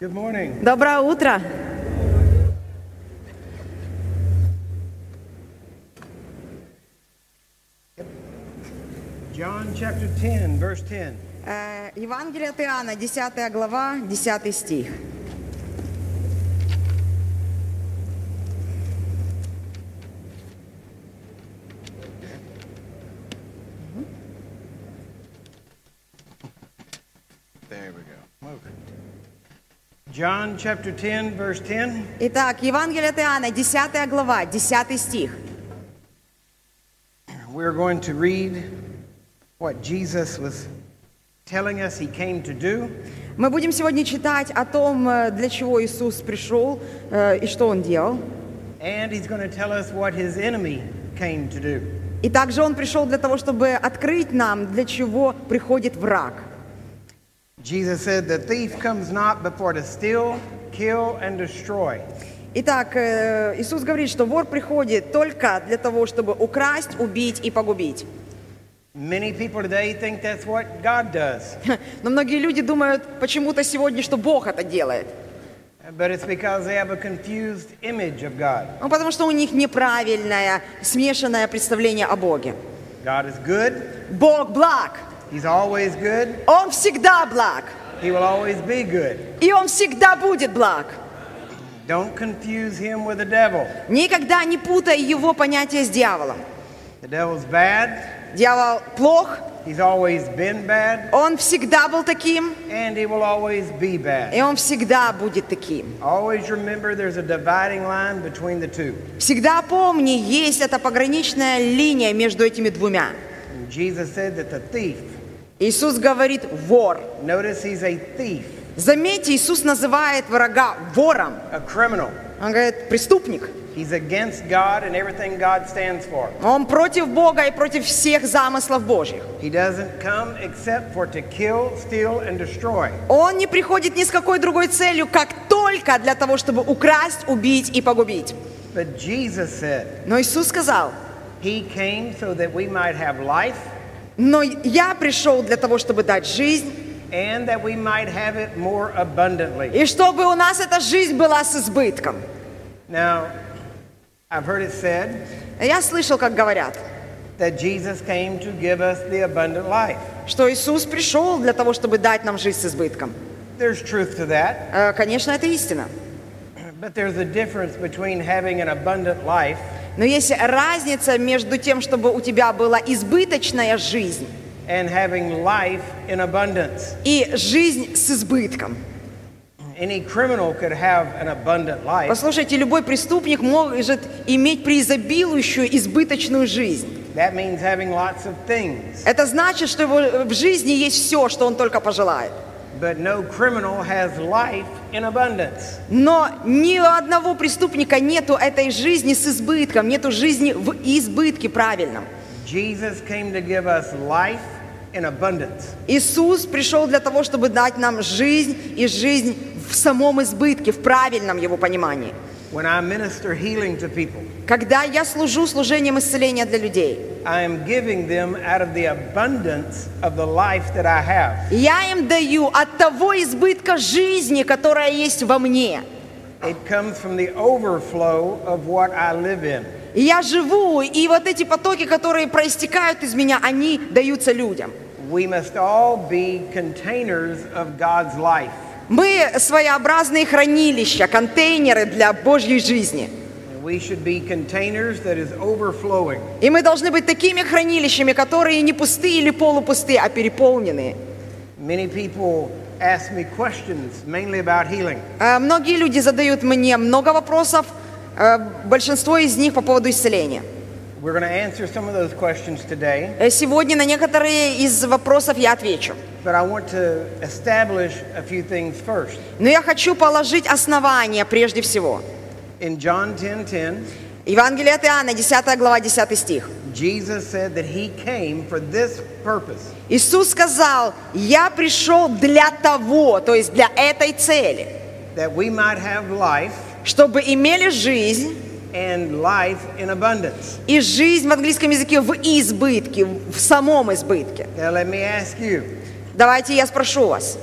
Доброе утро! John chapter 10, verse 10. Э, Евангелие от Иоанна, 10 глава, 10 стих. There we go. Move it. John chapter 10, verse 10. Итак, Евангелие от Иоанна, 10 глава, 10 стих. We're going to read what Jesus was telling us he came to do. Мы будем сегодня читать о том, э, для чего Иисус пришел э, и что Он делал. And he's going to tell us what his enemy came to do. И также Он пришел для того, чтобы открыть нам, для чего приходит враг. Jesus said, The thief comes not before to steal, kill, and destroy. Итак, э, Иисус говорит, что вор приходит только для того, чтобы украсть, убить и погубить. Many people today think that's what God does. Но многие люди думают почему-то сегодня, что Бог это делает. But it's because they have a confused image of God. Ну, потому что у них неправильное, смешанное представление о Боге. God is good, Бог благ. He's always good, Он всегда благ. He will always be good. И Он всегда будет благ. Don't confuse Him with the devil. Никогда не путай его понятие с дьяволом. The devil's bad, Дьявол плох, He's always been bad, он всегда был таким, and He will always be bad. и он всегда будет таким. Always remember there's a dividing line between the two. Всегда помни, есть эта пограничная линия между этими двумя. And Jesus said that the thief, Иисус говорит «вор». notice He's a thief, Заметьте, Иисус называет врага вором. a criminal. Он говорит «преступник». He's against God and everything God stands for. Он против Бога и против всех замыслов Божьих. He doesn't come except for to kill, steal, and destroy. Он не приходит ни с какой другой целью, как только для того, чтобы украсть, убить и погубить. But Jesus said, Но Иисус сказал, He came so that we might have life но я пришел для того, чтобы дать жизнь, and that we might have it more abundantly. и чтобы у нас эта жизнь была с избытком. Now, I've heard it said Я слышал, как говорят, that Jesus came to give us the abundant life. что Иисус пришел для того, чтобы дать нам жизнь с избытком. There's truth to that, Э, Конечно, это истина. but there's a difference between having an abundant life Но есть разница между тем, чтобы у тебя была избыточная жизнь and having life in abundance. и жизнь с избытком. Any criminal could have an abundant life, Послушайте, любой преступник может иметь преизобилующую избыточную жизнь. that means having lots of things. Это значит, что в жизни есть все, что он только пожелает. But no criminal has life in abundance. Но ни у одного преступника нету этой жизни с избытком, нету жизни в избытке правильном. Jesus came to give us life in abundance. Иисус пришел для того, чтобы дать нам жизнь и жизнь в самом избытке, в правильном его понимании. When I minister healing to people, Когда я служу служением исцеления для людей, I am giving them out of the abundance of the life that I have. я им даю от того избытка жизни, которая есть во мне. It comes from the overflow of what I live in. И я живу, и вот эти потоки, которые проистекают из меня, они даются людям. We must all be containers of God's life. Мы своеобразные хранилища, контейнеры для Божьей жизни. И мы должны быть такими хранилищами, которые не пустые или полупустые, а переполненные. Э, Многие люди задают мне много вопросов, э, большинство из них по поводу исцеления. We're going to answer some of those questions today, Э, Сегодня на некоторые из вопросов я отвечу. but I want to establish a few things first. Но я хочу положить основание прежде всего. In John 10:10, Евангелие от Иоанна, 10 глава, 10 стих. Jesus said that he came for this purpose. Иисус сказал, я пришел для того, то есть для этой цели, that we might have life чтобы имели жизнь, and life in abundance. и жизнь в английском языке в избытке, в самом избытке. Now, let me ask you Давайте я спрошу вас,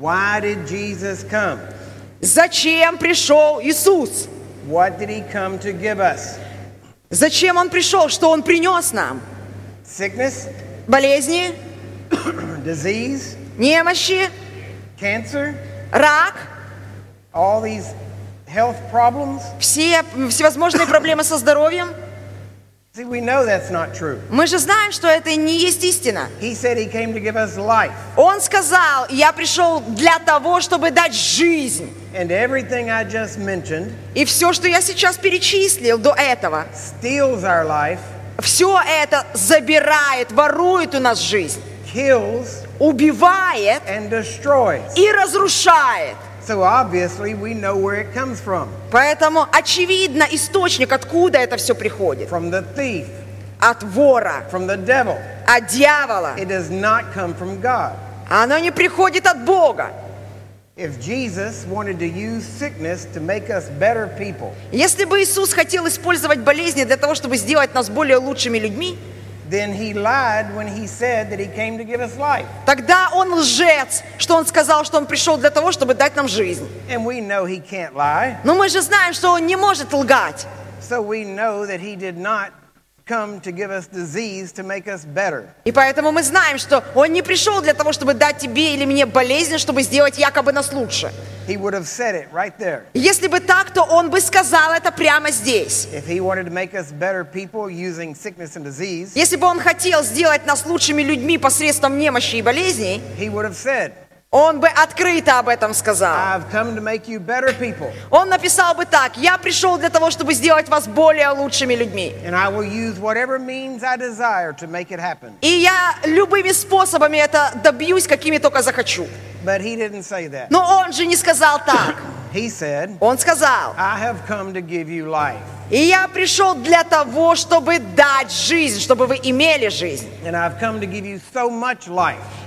why did Jesus come? Зачем пришел Иисус? What did he come to give us? Зачем Он пришел? Что Он принес нам? Sickness, Болезни, disease, немощи, cancer, рак, all these? Все всевозможные проблемы со здоровьем. See, we know that's not true. Мы же знаем, что это не есть истина. He said he came to give us life. Он сказал, я пришел для того, чтобы дать жизнь. And everything I just mentioned И все, что я сейчас перечислил до этого, steals our life, все это забирает, ворует у нас жизнь, kills, убивает and destroys. и разрушает. So obviously, we know where it comes from Поэтому очевидно источник, откуда это все приходит. from the thief, От вора, from the devil. от дьявола. It does not come from God. Оно не приходит от Бога. If Jesus wanted to use sickness to make us better people, Если бы Иисус хотел использовать болезни для того, чтобы сделать нас более лучшими людьми, then he lied when he said that he came to give us life. тогда Он лжец, что Он сказал, что Он пришел для того, чтобы дать нам жизнь. And we know he can't lie. Но мы же знаем, что Он не может лгать. So we know that he did not И поэтому мы знаем, что Он не пришел для того, чтобы дать тебе или мне болезнь, чтобы сделать якобы нас лучше. He would have said it right there. Если бы так, то Он бы сказал это прямо здесь. If he wanted to make us better people using sickness and disease, Если бы Он хотел сделать нас лучшими людьми посредством немощи и болезней, he would have said, Он бы открыто об этом сказал. Он написал бы так, я пришел для того, чтобы сделать вас более лучшими людьми. И я любыми способами это добьюсь, какими только захочу. Но он же не сказал так. He said, Он сказал, I have come to give you life, и я пришел для того, чтобы дать жизнь, чтобы вы имели жизнь. so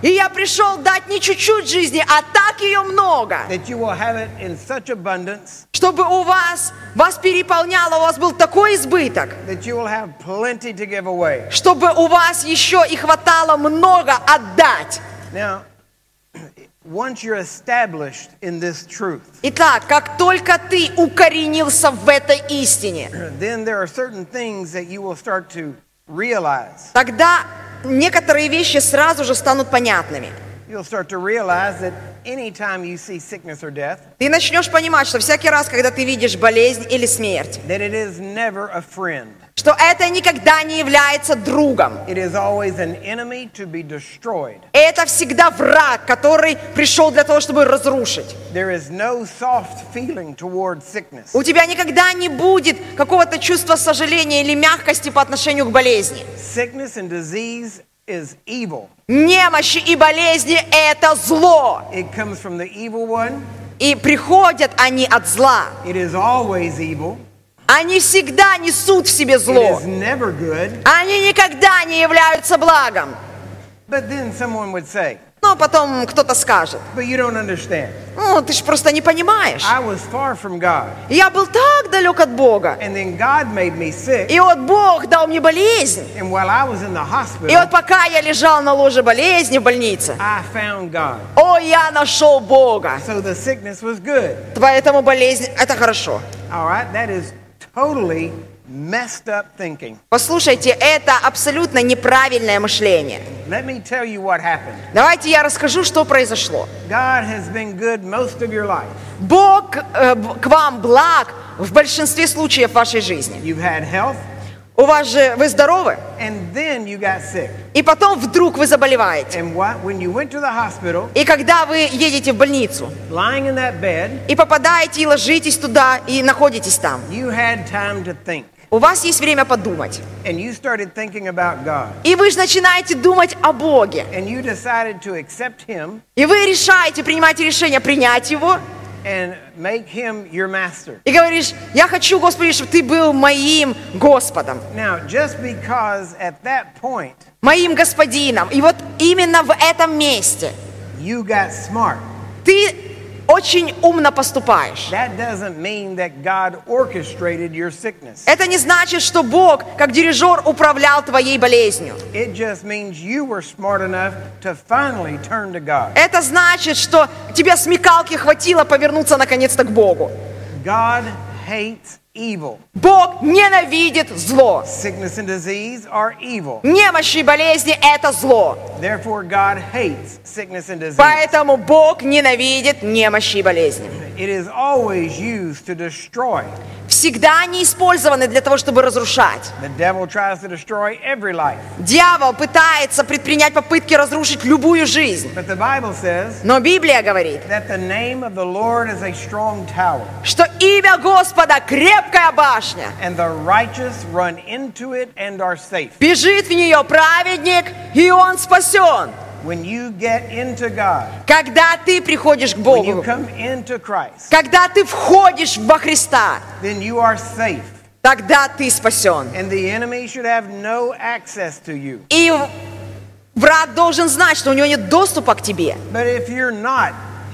И я пришел дать не чуть-чуть жизни, а так ее много, abundance чтобы у вас, вас переполняло, у вас был такой избыток, чтобы у вас еще и хватало много отдать. Now, once you're established in this truth, Итак, как только ты укоренился в этой истине, then there are certain things that you will start to realize. тогда некоторые вещи сразу же станут понятными. Ты начнешь понимать, что всякий раз, когда ты видишь болезнь или смерть, что это никогда не является другом. It is always an enemy to be destroyed. Это всегда враг, который пришел для того, чтобы разрушить. There is no soft feeling toward sickness. У тебя никогда не будет какого-то чувства сожаления или мягкости по отношению к болезни. Is evil. Немощи и болезни – это зло. It comes from the evil one. И приходят они от зла. It is always evil. Они всегда несут в себе It зло. is never good. Они никогда не являются благом. But then someone would say, Но потом кто-то скажет, but you don't understand. ну, ты же просто не понимаешь. I was far from God. Я был так далек от Бога. And then God made me sick. И вот Бог дал мне болезнь. And while I was in the И вот hospital, пока я лежал на ложе болезни в больнице, I found God. о, я нашел Бога. So the sickness was good. Поэтому болезнь – это хорошо. All right? That is totally. Послушайте, это абсолютно неправильное мышление. Давайте я расскажу, что произошло. Бог э, к вам благ в большинстве случаев вашей жизни. У вас же вы здоровы, и потом вдруг вы заболеваете. Hospital, И когда вы едете в больницу bed, и попадаете и ложитесь туда и находитесь там, у вас есть время подумать. И вы же начинаете думать о Боге. И вы решаете, принимаете решение принять Его. И говоришь, я хочу, Господи, чтобы Ты был моим Господом, point моим Господином. И вот именно в этом месте ты очень умно поступаешь. Это не значит, что Бог, как дирижер, управлял твоей болезнью. Это значит, что тебе смекалки хватило повернуться наконец-то к Богу. God hates evil. Бог ненавидит зло. Sickness and disease are evil. Немощи и болезни – это зло. Therefore, God hates sickness and disease. Поэтому Бог ненавидит немощи и болезни. It is always used to destroy. Всегда они использованы для того, чтобы разрушать. Дьявол пытается предпринять попытки разрушить любую жизнь. Но Библия говорит, что имя Господа – крепкая башня. Бежит в нее праведник, и он спасен. Когда ты приходишь к Богу, come into Christ, когда ты входишь во Христа, тогда ты спасен. And the enemy should have no access to you. И враг должен знать, что у него нет доступа к тебе.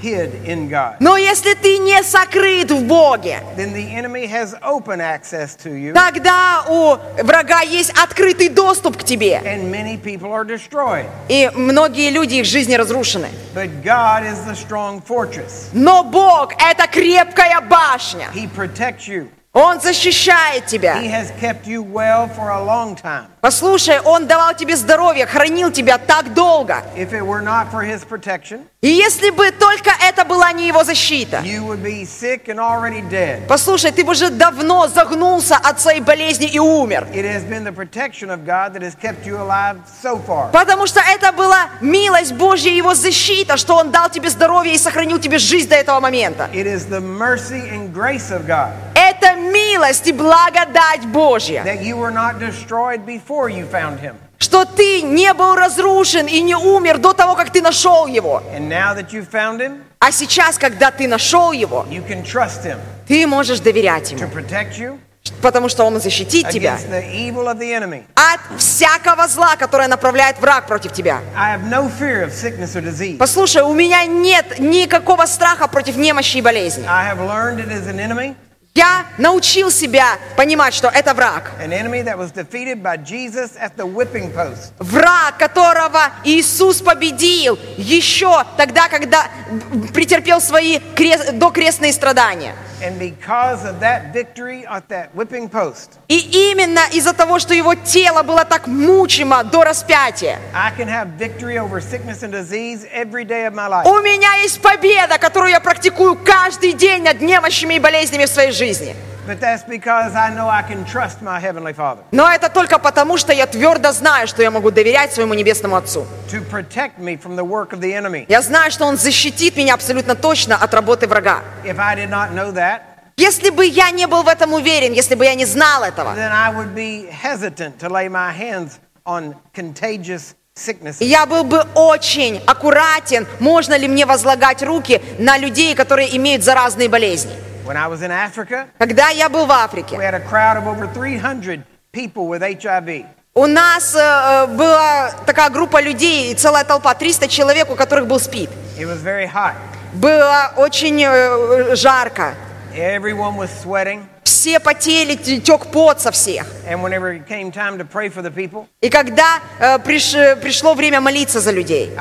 Hid in God, Но если ты не сокрыт в Боге, then the enemy has open access to you, тогда у врага есть открытый доступ к тебе. and many people are destroyed. И многие люди, их жизни разрушены. But God is the strong fortress. Но Бог – это крепкая башня. He protects you. Он защищает тебя. He has kept you well for a long time. Послушай, Он давал тебе здоровье, хранил тебя так долго. If it were not for his protection, И если бы только это была не Его защита, you would be sick and already dead. послушай, ты бы уже давно загнулся от своей болезни и умер. Потому что это была милость Божья, Его защита, что Он дал тебе здоровье и сохранил тебе жизнь до этого момента. It is the mercy and grace of God милость и благодать Божья, that you were not destroyed before you found him. что ты не был разрушен и не умер до того, как ты нашел Его. And now that you found him, А сейчас, когда ты нашел Его, you can trust him ты можешь доверять to Ему, protect you потому что Он защитит тебя от всякого зла, которое направляет враг против тебя. No. Послушай, у меня нет никакого страха против немощи и болезни. Я научил себя понимать, что это враг. Враг, которого Иисус победил еще тогда, когда претерпел свои крест- докрестные страдания. And because of that victory at that whipping post, И именно из-за того, что его тело было так мучимо до распятия, у меня есть победа, которую я практикую каждый день над немощами и болезнями в своей жизни. Но это только потому, что я твердо знаю, что я могу доверять своему Небесному Отцу. Я знаю, что Он защитит меня абсолютно точно от работы врага. Если бы я не был в этом уверен, если бы я не знал этого, я был бы очень аккуратен, можно ли мне возлагать руки на людей, которые имеют заразные болезни. When I was in Africa, Когда я был в we Африке, had a crowd of over 300 people with HIV. у нас э, была такая группа людей, целая толпа, 300 человек, у которых был СПИД. It was very hot. Было очень э, жарко. Все потели, тек пот со всех. People, И когда э, приш- э, пришло время молиться за людей,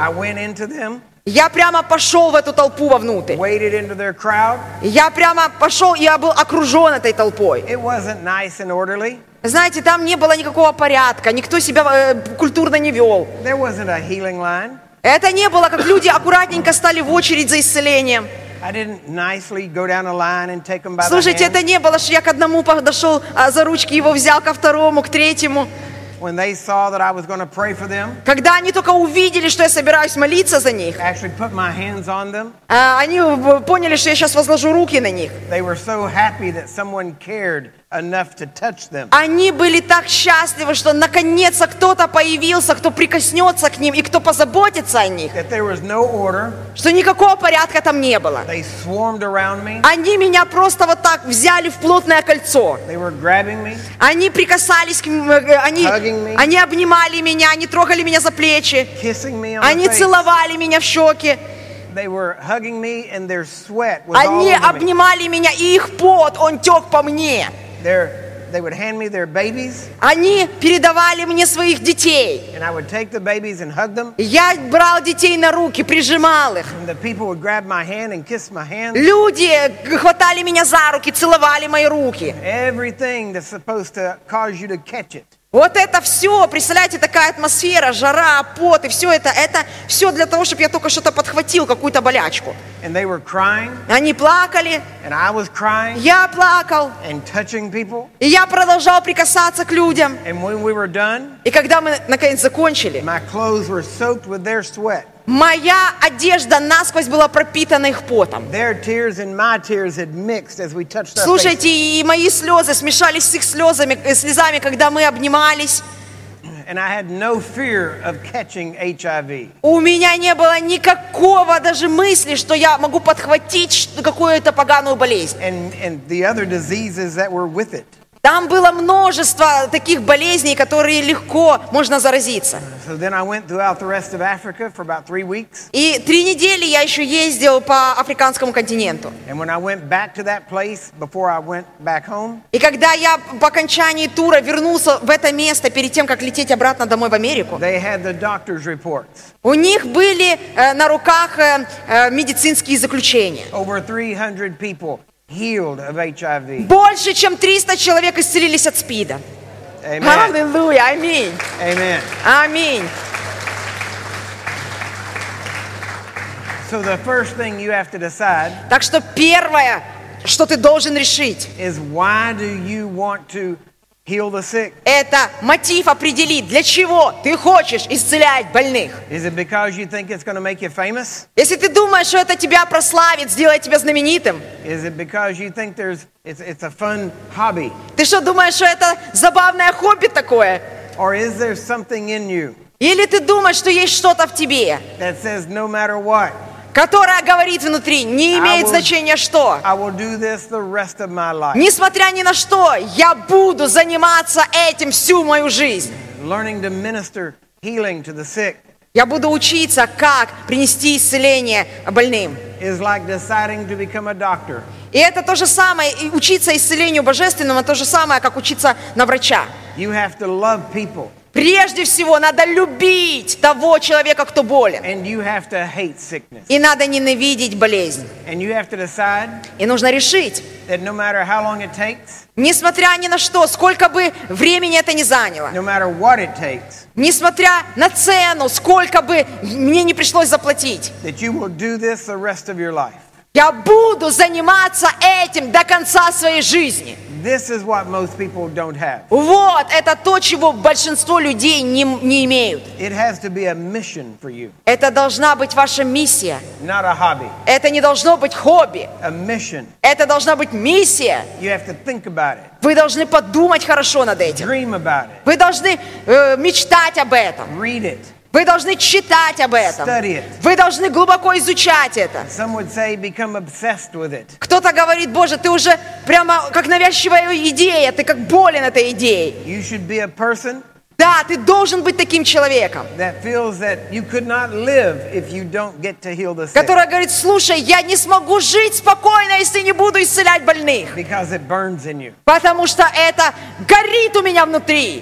them, я прямо пошел в эту толпу вовнутрь. crowd. Я прямо пошел, я был окружен этой толпой. Nice. Знаете, там не было никакого порядка, никто себя э, культурно не вел. Это не было, как люди аккуратненько стали в очередь за исцелением. I didn't nicely go down a line and take them by the Слушайте, hand. это не было, что я к одному подошел а, за ручки, его взял ко второму, к третьему. When they saw that I was going to pray for them, Когда они только увидели, что я собираюсь молиться за них, actually put my hands on them, а, они э, поняли, что я сейчас возложу руки на них. Enough to touch them. Они были так счастливы, что наконец-то кто-то появился, кто прикоснется к ним и кто позаботится о них, That there was no order. что никакого порядка там не было. They swarmed around me. Они меня просто вот так взяли в плотное кольцо. They were grabbing me, Они прикасались к м- э, они, Hugging me. они обнимали меня, они трогали меня за плечи, kissing me on они the face. целовали меня в щеки. They were hugging me, and their sweat was all Они me. обнимали меня, и их пот, он тек по мне. Their, they would hand me their babies, Они передавали мне своих детей. and I would take the babies and hug them. Я брал детей на руки, прижимал их. And the people would grab my hand and kiss my hand. Люди хватали меня за руки, целовали мои руки. Everything that's supposed to cause you to catch it. Вот это все, представляете, такая атмосфера, жара, пот, и все это, это все для того, чтобы я только что-то подхватил, какую-то болячку. And they were crying, Они плакали, and I was crying я плакал, and touching people. и я продолжал прикасаться к людям. And when we were done, И когда мы наконец закончили, my clothes were soaked with their sweat. Моя одежда насквозь была пропитана их потом. Слушайте, и мои слезы смешались с их слезами, э, слезами, когда мы обнимались. And I had no fear of catching HIV. У меня не было никакого даже мысли, что я могу подхватить какую-то поганую болезнь. and, and the other diseases that were with it. Там было множество таких болезней, которые легко можно заразиться. И три недели я еще ездил по африканскому континенту. И когда я по окончании тура вернулся в это место перед тем, как лететь обратно домой в Америку, у них были э, на руках э, э, медицинские заключения. Over 300 people healed of HIV. Больше, чем 300 человек исцелились от СПИДа. Amen. Аллилуйя, аминь, Amen. аминь. So the first thing you have to decide Так что первое, что ты должен решить, is why do you want to heal the sick? это мотив определить, для чего ты хочешь исцелять больных. Is it because you think it's going to make you famous? Если ты думаешь, что это тебя прославит, сделает тебя знаменитым, Is it because you think there's it's, it's a fun hobby? ты что думаешь, что это забавное хобби такое? Or is there something in you Или ты думаешь, что есть что-то в тебе, that says no matter what, которое говорит внутри, не имеет will- значения что. Несмотря ни на что, я буду заниматься этим всю мою жизнь. Я буду учиться, как принести исцеление больным. И это то же самое, и учиться исцелению божественному, то же самое, как учиться на врача. You have to love people Прежде всего, надо любить того человека, кто болен. И надо ненавидеть болезнь. И нужно решить, no takes, несмотря ни на что, сколько бы времени это ни заняло, no takes, несмотря на цену, сколько бы мне не пришлось заплатить, я буду заниматься этим до конца своей жизни. This is what most people don't have. Вот, это то, чего большинство людей не, не имеют. It has to be a mission for you, Это должна быть ваша миссия. not a hobby. Это не должно быть хобби. A mission. Это должна быть миссия. You have to think about it, Вы должны подумать хорошо над этим. dream about it, Вы должны э, мечтать об этом. read it. Вы должны читать об этом. Вы должны глубоко изучать это. Кто-то говорит, Боже, ты уже прямо как навязчивая идея, ты как болен этой идеей. Да, ты должен быть таким человеком, который говорит, слушай, я не смогу жить спокойно, если не буду исцелять больных. Потому что это горит у меня внутри.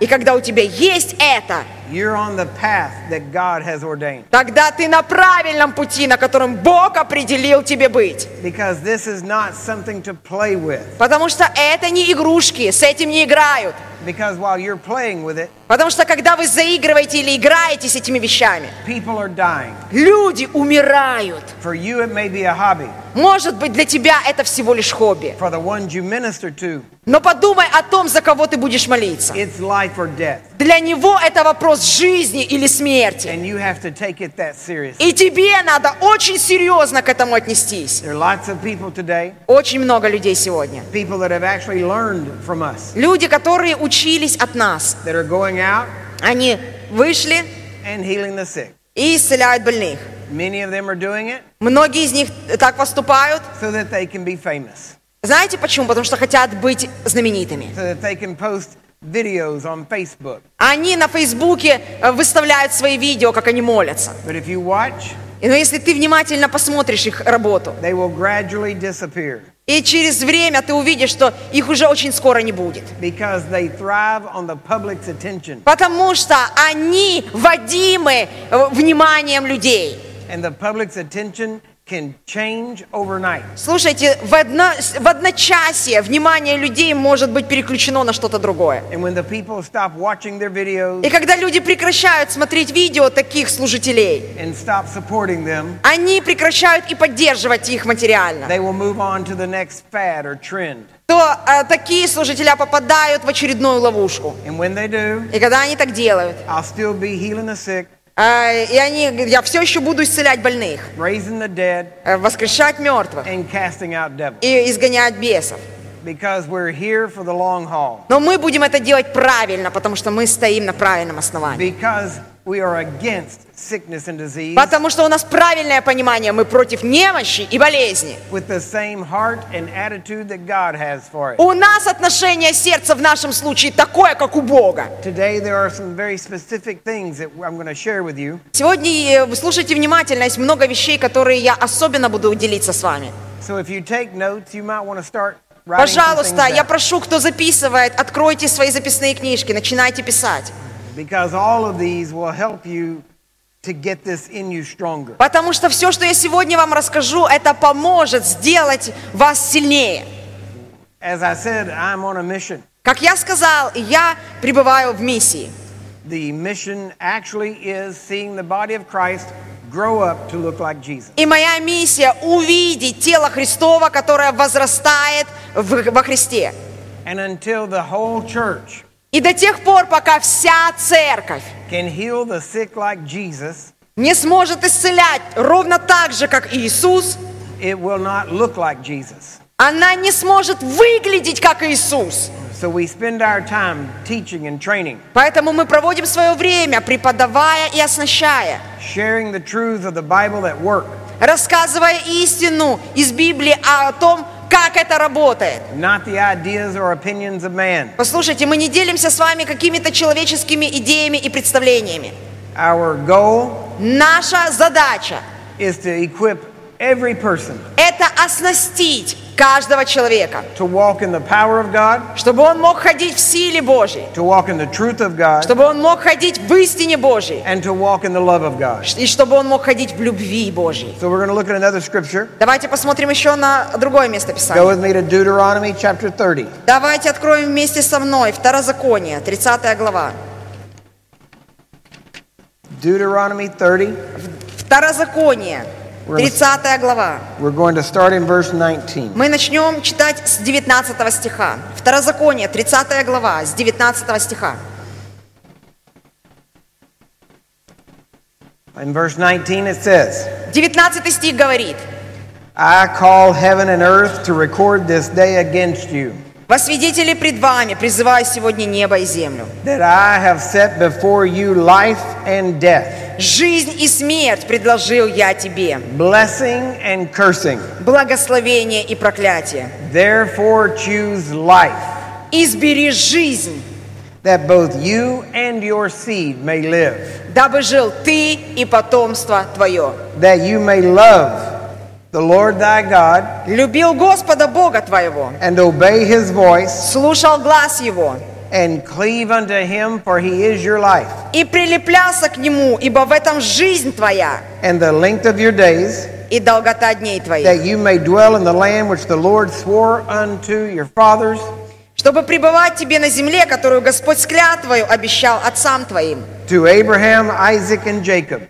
И когда у тебя есть это, you're on the path that God has ordained. тогда ты на правильном пути, на котором Бог определил тебе быть. Because this is not something to play with. Потому что это не игрушки, с этим не играют. Because while you're playing with it, Потому что когда вы заигрываете или играете с этими вещами, people are dying. люди умирают. For you, it may be a hobby. Может быть, для тебя это всего лишь хобби. For the ones you minister to, Но подумай о том, за кого ты будешь молиться. it's life or death. Для него это вопрос жизни или смерти. And you have to take it that seriously. И тебе надо очень серьезно к этому отнестись. There are lots of people today, Очень много людей сегодня. people that have actually learned from us, Люди, которые учились от нас. that are going out Они вышли and healing the sick. и исцеляют больных. Many of them are doing it Многие из них так поступают. so that they can be famous, Знаете почему? Потому что хотят быть знаменитыми. so. Они на Фейсбуке э, выставляют свои видео, как они молятся. Watch, Но если ты внимательно посмотришь их работу, и через время ты увидишь, что их уже очень скоро не будет. Потому что они водимы э, вниманием людей. And the public's attention can change overnight. Слушайте, в, одно, в одночасье внимание людей может быть переключено на что-то другое. And when the people stop watching their videos И когда люди прекращают смотреть видео таких служителей, and stop supporting them, они прекращают и поддерживать их материально, they will move on to the next fad or trend. то э, такие служителя попадают в очередную ловушку. And when they do, И когда они так делают, Э, и они, говорят, я все еще буду исцелять больных, raising the dead, э, воскрешать мертвых and casting out devils. и изгонять бесов. Because we're here for the long haul. Но мы будем это делать правильно, потому что мы стоим на правильном основании. Because we are against sickness and disease Потому что у нас правильное понимание, мы против немощи и болезни. with the same heart and attitude that God has for it. У нас отношение сердца в нашем случае такое, как у Бога. Today, there are some very specific things that I'm going to share with you. Сегодня э, слушайте внимательно, есть много вещей, которые я особенно буду делиться с вами. Пожалуйста, я прошу, кто записывает, откройте свои записные книжки, начинайте писать. Because all of these will help you to get this in you stronger. Потому что все, что я сегодня вам расскажу, это поможет сделать вас сильнее. As I said, I'm on a mission. Как я сказал, я пребываю в миссии. The mission actually is seeing the body of Christ grow up to look like Jesus. И моя миссия увидеть тело Христова, которое возрастает в- во Христе. And until the whole church И до тех пор, пока вся церковь can heal the sick like Jesus, не сможет исцелять ровно так же, как Иисус, it will not look like Jesus. она не сможет выглядеть как Иисус. So we spend our time teaching and training, Поэтому мы проводим свое время, преподавая и оснащая, sharing the truths of the Bible that work, рассказывая истину из Библии о том, как это работает. not the ideas or opinions of man. Послушайте, мы не делимся с вами какими-то человеческими идеями и представлениями. Our goal Наша задача is to equip every person – это оснастить каждого человека, to walk in the power of God, чтобы он мог ходить в силе Божьей, to walk in the truth of God, чтобы он мог ходить в истине Божьей, and to walk in the love of God. и чтобы он мог ходить в любви Божьей. So we're going to look at another scripture. Давайте посмотрим еще на другое место Go Писания. with me to Deuteronomy chapter 30. Давайте откроем вместе со мной Второзаконие, 30 глава. Deuteronomy 30. Второзаконие, 30 глава. We're going to start in verse 19. Мы начнем читать с 19 стиха. Второзаконие, 30 глава, с 19 стиха. In verse 19 it says, 19 стих говорит, I call heaven and earth to record this day against you, «Во свидетели пред вами призываю сегодня небо и землю. that I have set before you life and death, Жизнь и смерть предложил я тебе, blessing and cursing. благословение и проклятие. Therefore choose life, Избери жизнь, that both you and your seed may live, дабы жил ты и потомство твое. that you may love the Lord thy God Любил Господа Бога твоего, and obey his voice слушал глаз Его and cleave unto him, for he is your life, и прилеплялся к Нему, ибо в этом жизнь твоя and the length of your days, и долгота дней твоих. that you may dwell in the land which the Lord swore unto your fathers чтобы пребывать тебе на земле, которую Господь с клятвою обещал отцам твоим, to Abraham, Isaac, and Jacob.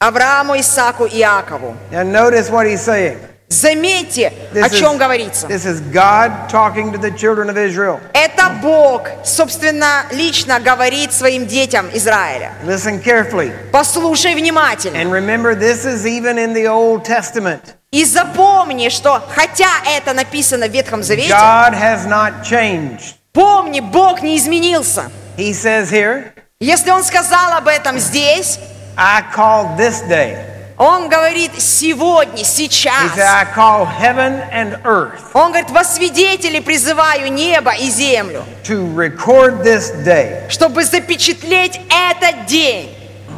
Аврааму, Исааку и Иакову. Now notice what he's saying. Заметьте, о чем говорится. this is God talking to the children of Israel. Это Бог, собственно, лично говорит своим детям Израиля. Listen carefully. Послушай внимательно. And remember, this is even in the Old Testament. И запомни, что хотя это написано в Ветхом Завете, God has not changed. помни, Бог не изменился. He says here, Если Он сказал об этом здесь, I call this day. Он говорит сегодня, He сейчас. said, I call heaven and earth Он говорит, во свидетели призываю небо и землю, to record this day. чтобы запечатлеть этот день.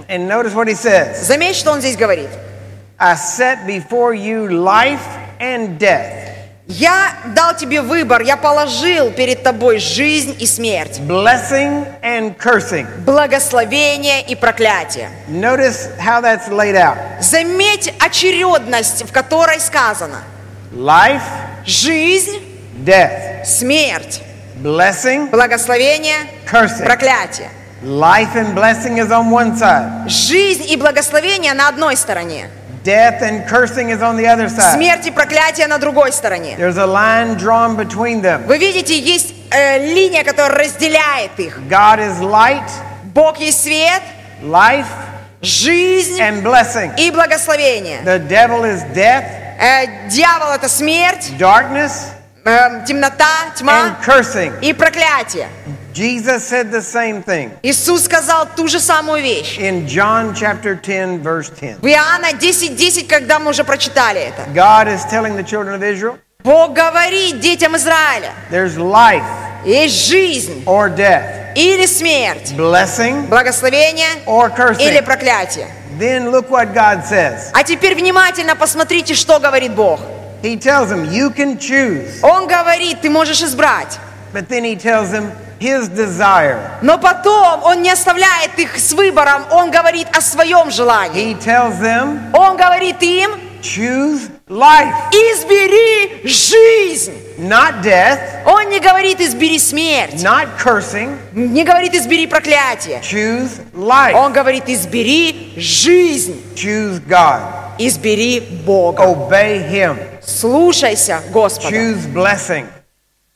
And notice what he says. Заметь, что он здесь говорит. I set before you life and death, Я дал тебе выбор, я положил перед тобой жизнь и смерть, blessing and cursing. благословение и проклятие. Notice how that's laid out Заметь очередность, в которой сказано life, жизнь, death, смерть, blessing, благословение, cursing. проклятие. Life and blessing is on one side, Жизнь и благословение на одной стороне, death and cursing is on the other side. смерть и проклятие на другой стороне. There's a line drawn between them. Вы видите, есть э, линия, которая разделяет их. God is light, Бог есть свет, life, жизнь and blessing. и благословение. The devil is death, Э, дьявол это смерть, darkness, э, темнота, тьма and cursing. и проклятие. Jesus said the same thing Иисус сказал ту же самую вещь. in John chapter 10, verse 10. В Иоанна 10.10, когда мы уже прочитали это. God is telling the children of Israel Бог говорит детям Израиля, there's life есть жизнь or death, или смерть, blessing благословение or или cursing. проклятие. Then look what God says. А теперь внимательно посмотрите, что говорит Бог. He tells them, You can choose. Он говорит, ты можешь избрать. But then he tells them his desire. Но потом он не оставляет их с выбором, он говорит о своем желании. He tells them, Он говорит им, Choose life, избери жизнь. not death, Он не говорит, избери смерть. not cursing. Не говорит, избери проклятие. Choose life. Он говорит, избери жизнь. Choose God. Избери Бога. Obey Him. Слушайся Господа. Choose blessing.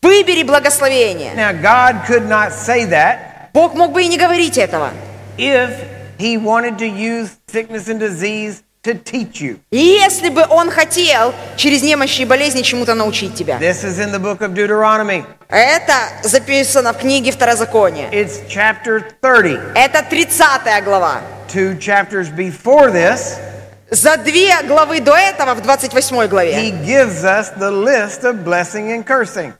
Выбери благословение. Now, God could not say that Бог мог бы и не говорить этого. if He wanted to use sickness and disease to teach you. Если бы Он хотел через немощи и болезни чему-то научить тебя. This is in the book of Deuteronomy. Это записано в книге Второзакония. It's chapter 30. Это 30 глава. Two chapters before this, За две главы до этого, в 28 главе, He gives us the list of blessing and cursing.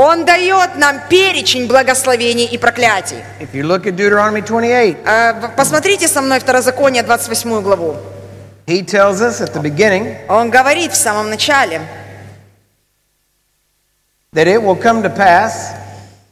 Он дает нам перечень благословений и проклятий. If you look at Deuteronomy 28, Э, в- Посмотрите со мной Второзаконие, 28 главу. He tells us at the beginning Он говорит в самом начале, that it will come to pass,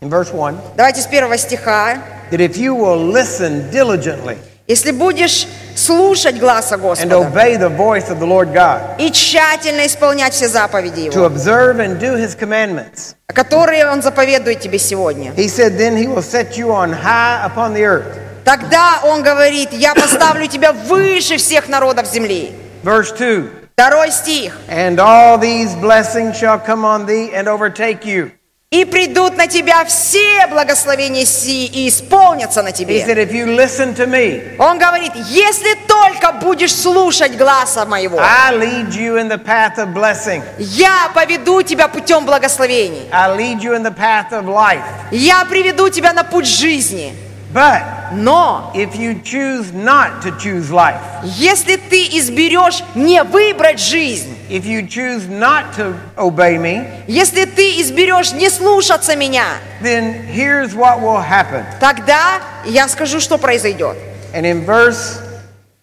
in verse 1, давайте с первого стиха, that if you will listen diligently если будешь слушать гласа and Господа obey the voice of the Lord God, и тщательно исполнять все заповеди to Его, observe and do His commandments, которые Он заповедует тебе сегодня, He said, then He will set you on high upon the earth. тогда Он говорит, я поставлю тебя выше всех народов земли. Verse 2 Второй стих. And all these blessings shall come on thee and overtake you. И придут на тебя все благословения си и исполнятся на He тебе. said, if you listen to me, Он говорит, если только будешь слушать гласа моего, I lead you in the path of blessing. я поведу тебя путем благословений. I lead you in the path of life. Я приведу тебя на путь жизни. But Но if you choose not to choose life, если ты изберешь не выбрать жизнь, if you choose not to obey me, если ты изберешь не слушаться меня, then here's what will happen. тогда я скажу, что произойдет. And in verse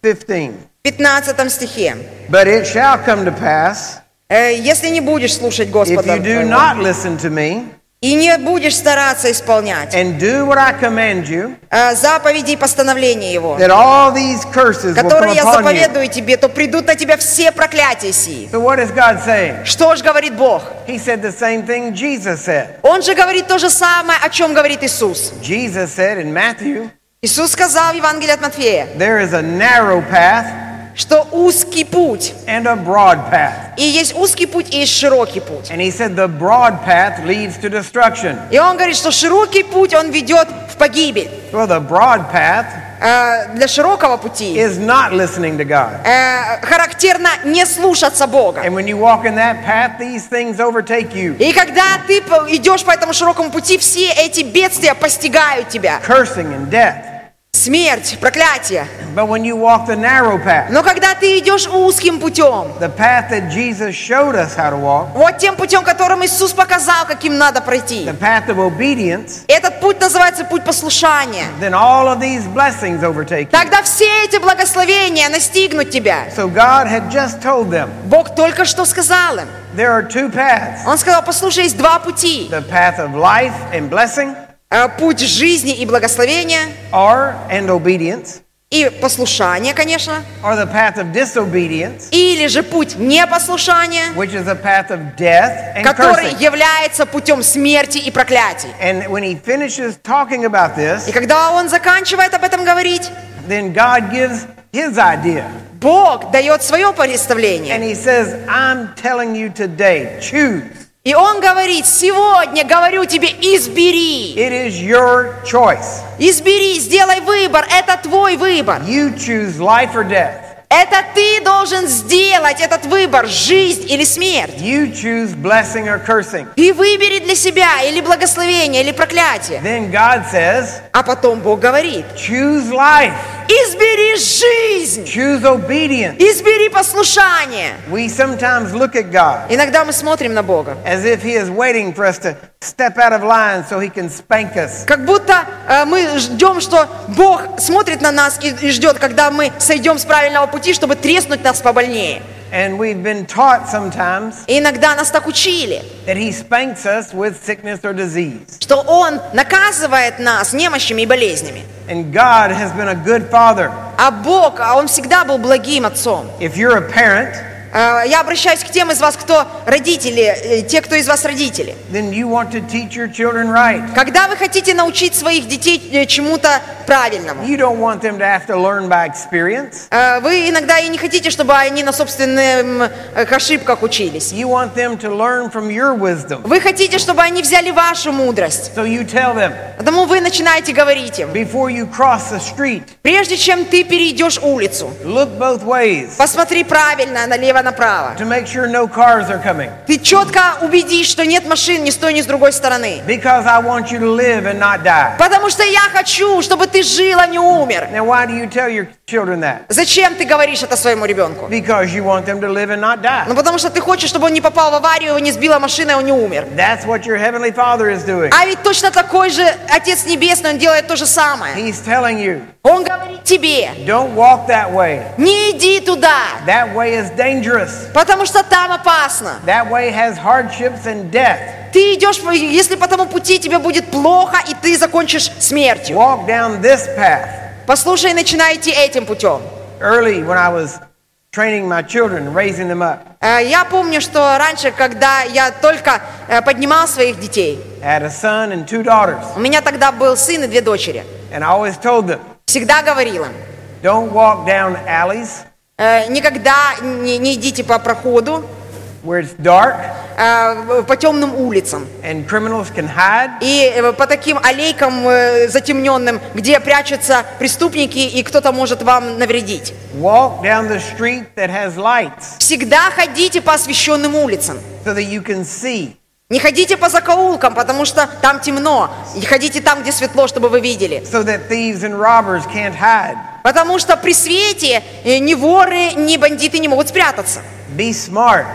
15, В 15 стихе. but it shall come to pass Э, Если не будешь слушать if Господа you do твоего, not listen to me и не будешь стараться исполнять and do what I command you, э, заповеди и постановления Его, that all these curses will come которые я заповедую тебе, то придут на тебя все проклятия сии. So what is God saying? Что же говорит Бог? He said the same thing Jesus said. Он же говорит то же самое, о чем говорит Иисус. Jesus said in Matthew, Иисус сказал в Евангелии от Матфея, there is a narrow path что узкий путь, and a broad path. и есть узкий путь, и есть широкий путь. And he said the broad path leads to destruction. И он говорит, что широкий путь, он ведет в погибель. Well, the broad path Э, Для широкого пути is not listening to God. э, характерно не слушаться Бога. And when you walk in that path, these things overtake you. И когда ты идешь по этому широкому пути, все эти бедствия постигают тебя. Cursing and death, смерть, проклятие. But when you walk the narrow path, Но когда ты идешь узким путем, the path that Jesus showed us how to walk, вот тем путем, которым Иисус показал, каким надо пройти, the path of obedience, этот путь называется путь послушания. then all of these blessings overtake you. Тогда все эти благословения настигнут тебя. So God had just told them Бог только что сказал им. there are two paths Он сказал, послушай, есть два пути. the path of life and blessing, Путь жизни и благословения, or and obedience, и послушание, конечно, or the path of disobedience, или же путь непослушания, which is a path of death and который cursing. является путем смерти и проклятий. And when he finishes talking about this, И когда он заканчивает об этом говорить, then God gives his idea. Бог дает свое представление. And he says, I'm telling you today, choose. И он говорит, сегодня говорю тебе, избери. It is your choice. Избери, сделай выбор, это твой выбор. You choose life or death. Это ты должен сделать этот выбор, жизнь или смерть. You choose blessing or cursing. Ты выбери для себя или благословение, или проклятие. Then God says, А потом Бог говорит, choose life, избери жизнь, choose obedience. избери послушание. We sometimes look at God Иногда мы смотрим на Бога, as if he is waiting for us to step out of line so he can spank us. как будто э, мы ждем, что Бог смотрит на нас и, и ждет, когда мы сойдем с правильного пути, чтобы треснуть нас побольнее. And we've been taught sometimes И иногда нас так учили, that he spanks us with sickness or disease. что Он наказывает нас немощами и болезнями. And God has been a good father. А Бог, а Он всегда был благим отцом. If you're a parent, Я обращаюсь к тем из вас, кто родители, э, те, кто из вас родители. right. Когда вы хотите научить своих детей э, чему-то правильному, э, вы иногда и не хотите, чтобы они на собственных э, ошибках учились. Вы хотите, чтобы они взяли вашу мудрость. So you tell them Потому вы начинаете говорить им, before you cross the street, прежде чем ты перейдешь улицу, look both ways посмотри правильно, налево-направо. to make sure no cars are coming. Ты четко убедись, что нет машин ни с той, ни с другой стороны. Because I want you to live and not die. Потому что я хочу, чтобы ты жил, а не умер. Now, why do you tell your children that? Зачем ты говоришь это своему ребенку? Because you want them to live and not die. Ну потому что ты хочешь, чтобы он не попал в аварию, его не сбила машина, и он не умер. That's what your heavenly Father is doing. А ведь точно такой же Отец Небесный, он делает то же самое. He's telling you, Он говорит тебе, don't walk that way. не иди туда, That way is dangerous. Потому что там опасно. That way has hardships and death. Ты идешь, если по тому пути тебе будет плохо, и ты закончишь смертью. Walk down this path. Послушай, начинай идти этим путем. Early, when I was training my children, raising them up, Э, Я помню, что раньше, когда я только э, поднимал своих детей, I had a son and two daughters. у меня тогда был сын и две дочери, And I always told them, всегда говорил им, don't walk down alleys никогда не, не идите по проходу, where it's dark э, по темным улицам and criminals can hide. и э, по таким аллейкам э, затемненным, где прячутся преступники и кто-то может вам навредить. Walk down the street that has lights Всегда ходите по освещенным улицам. so that you can see. Не ходите по закоулкам, потому что там темно. И ходите там, где светло, чтобы вы видели. so that thieves and robbers can't hide. Потому что при свете э, ни воры, ни бандиты не могут спрятаться. Be smart.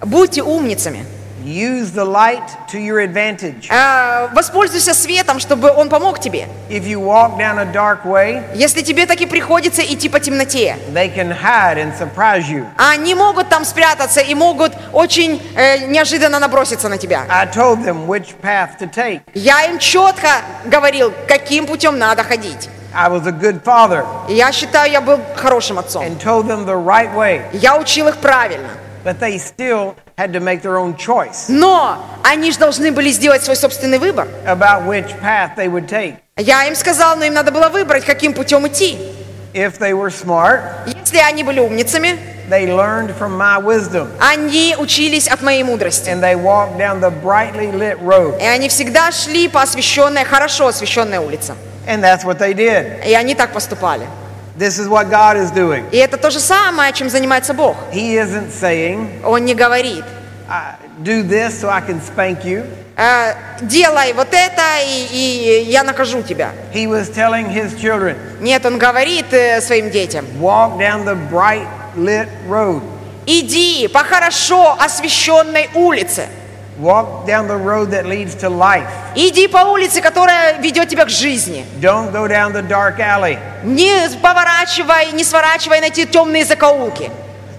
Будьте умницами. Use the light to your advantage. Э, Воспользуйся светом, чтобы он помог тебе. If you walk down a dark way, Если тебе таки приходится идти по темноте, they can hide and surprise you. они могут там спрятаться и могут очень э, неожиданно наброситься на тебя. I told them which path to take. Я им четко говорил, каким путем надо ходить. I was a good father я считаю, я был хорошим отцом. and told them the right way, Я учил их правильно. But they still had to make their own choice Но они же должны были сделать свой собственный выбор. about which path they would take. Я им сказал, но им надо было выбрать, каким путем идти. If they were smart, Если они были умницами, they learned from my wisdom они учились от моей мудрости. and they walked down the brightly lit road. И они всегда шли по освещенной, хорошо освещенной улице. And that's what they did. И они так поступали. This is what God is doing. И это то же самое, чем занимается Бог. He isn't saying, Он не говорит, "I- do this so I can spank you. э, делай вот это, и, и я накажу тебя. He was telling his children, Нет, он говорит э, своим детям, walk down the bright lit road. иди по хорошо освещенной улице. Walk down the road that leads to life. Иди по улице, которая ведет тебя к жизни. Don't go down the dark alley. Не поворачивай, не сворачивай на те темные закоулки.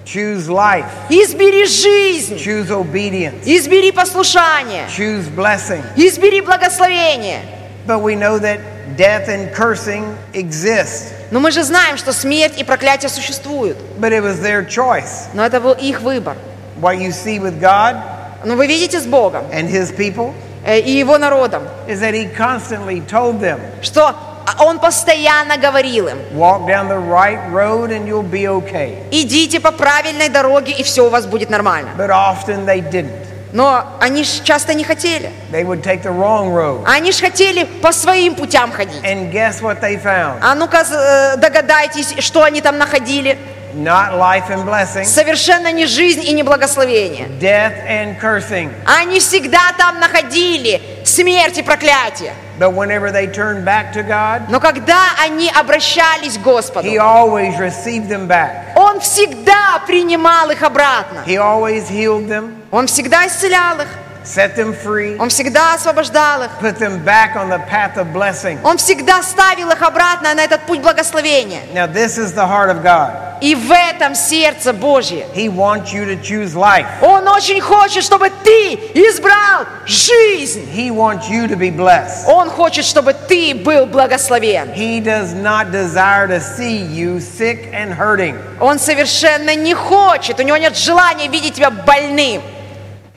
Choose life. Избери жизнь, Choose obedience. избери послушание, Choose blessing. избери благословение. But we know that death and cursing exist. Но мы же знаем, что смерть и проклятие существуют. But it was their choice. Но это был их выбор. What you see with God Но вы видите с Богом and His people э, и Его народом, is that He constantly told them, что Он постоянно говорил им, walk down the right road and you'll be okay. идите по правильной дороге, и все у вас будет нормально. But often they didn't. Но они ж часто не хотели. They would take the wrong road. Они ж хотели по своим путям ходить. And guess what they found? А ну-ка э, догадайтесь, что они там находили. Not life and blessing, Совершенно не жизнь и не благословение. death and cursing. Они всегда там находили смерть и проклятие. But whenever they turned back to God, Но когда они обращались к Господу, He always received them back. Он всегда принимал их обратно. He always healed them, Он всегда исцелял их. Set them free, Он всегда освобождал их. put them back on the path of blessing. Он всегда ставил их обратно на этот путь благословения. Now, this is the heart of God. И в этом сердце Божье. He wants you to choose life. Он очень хочет, чтобы ты избрал жизнь. He wants you to be blessed. Он хочет, чтобы ты был благословен. He does not desire to see you sick and hurting. Он совершенно не хочет, у него нет желания видеть тебя больным.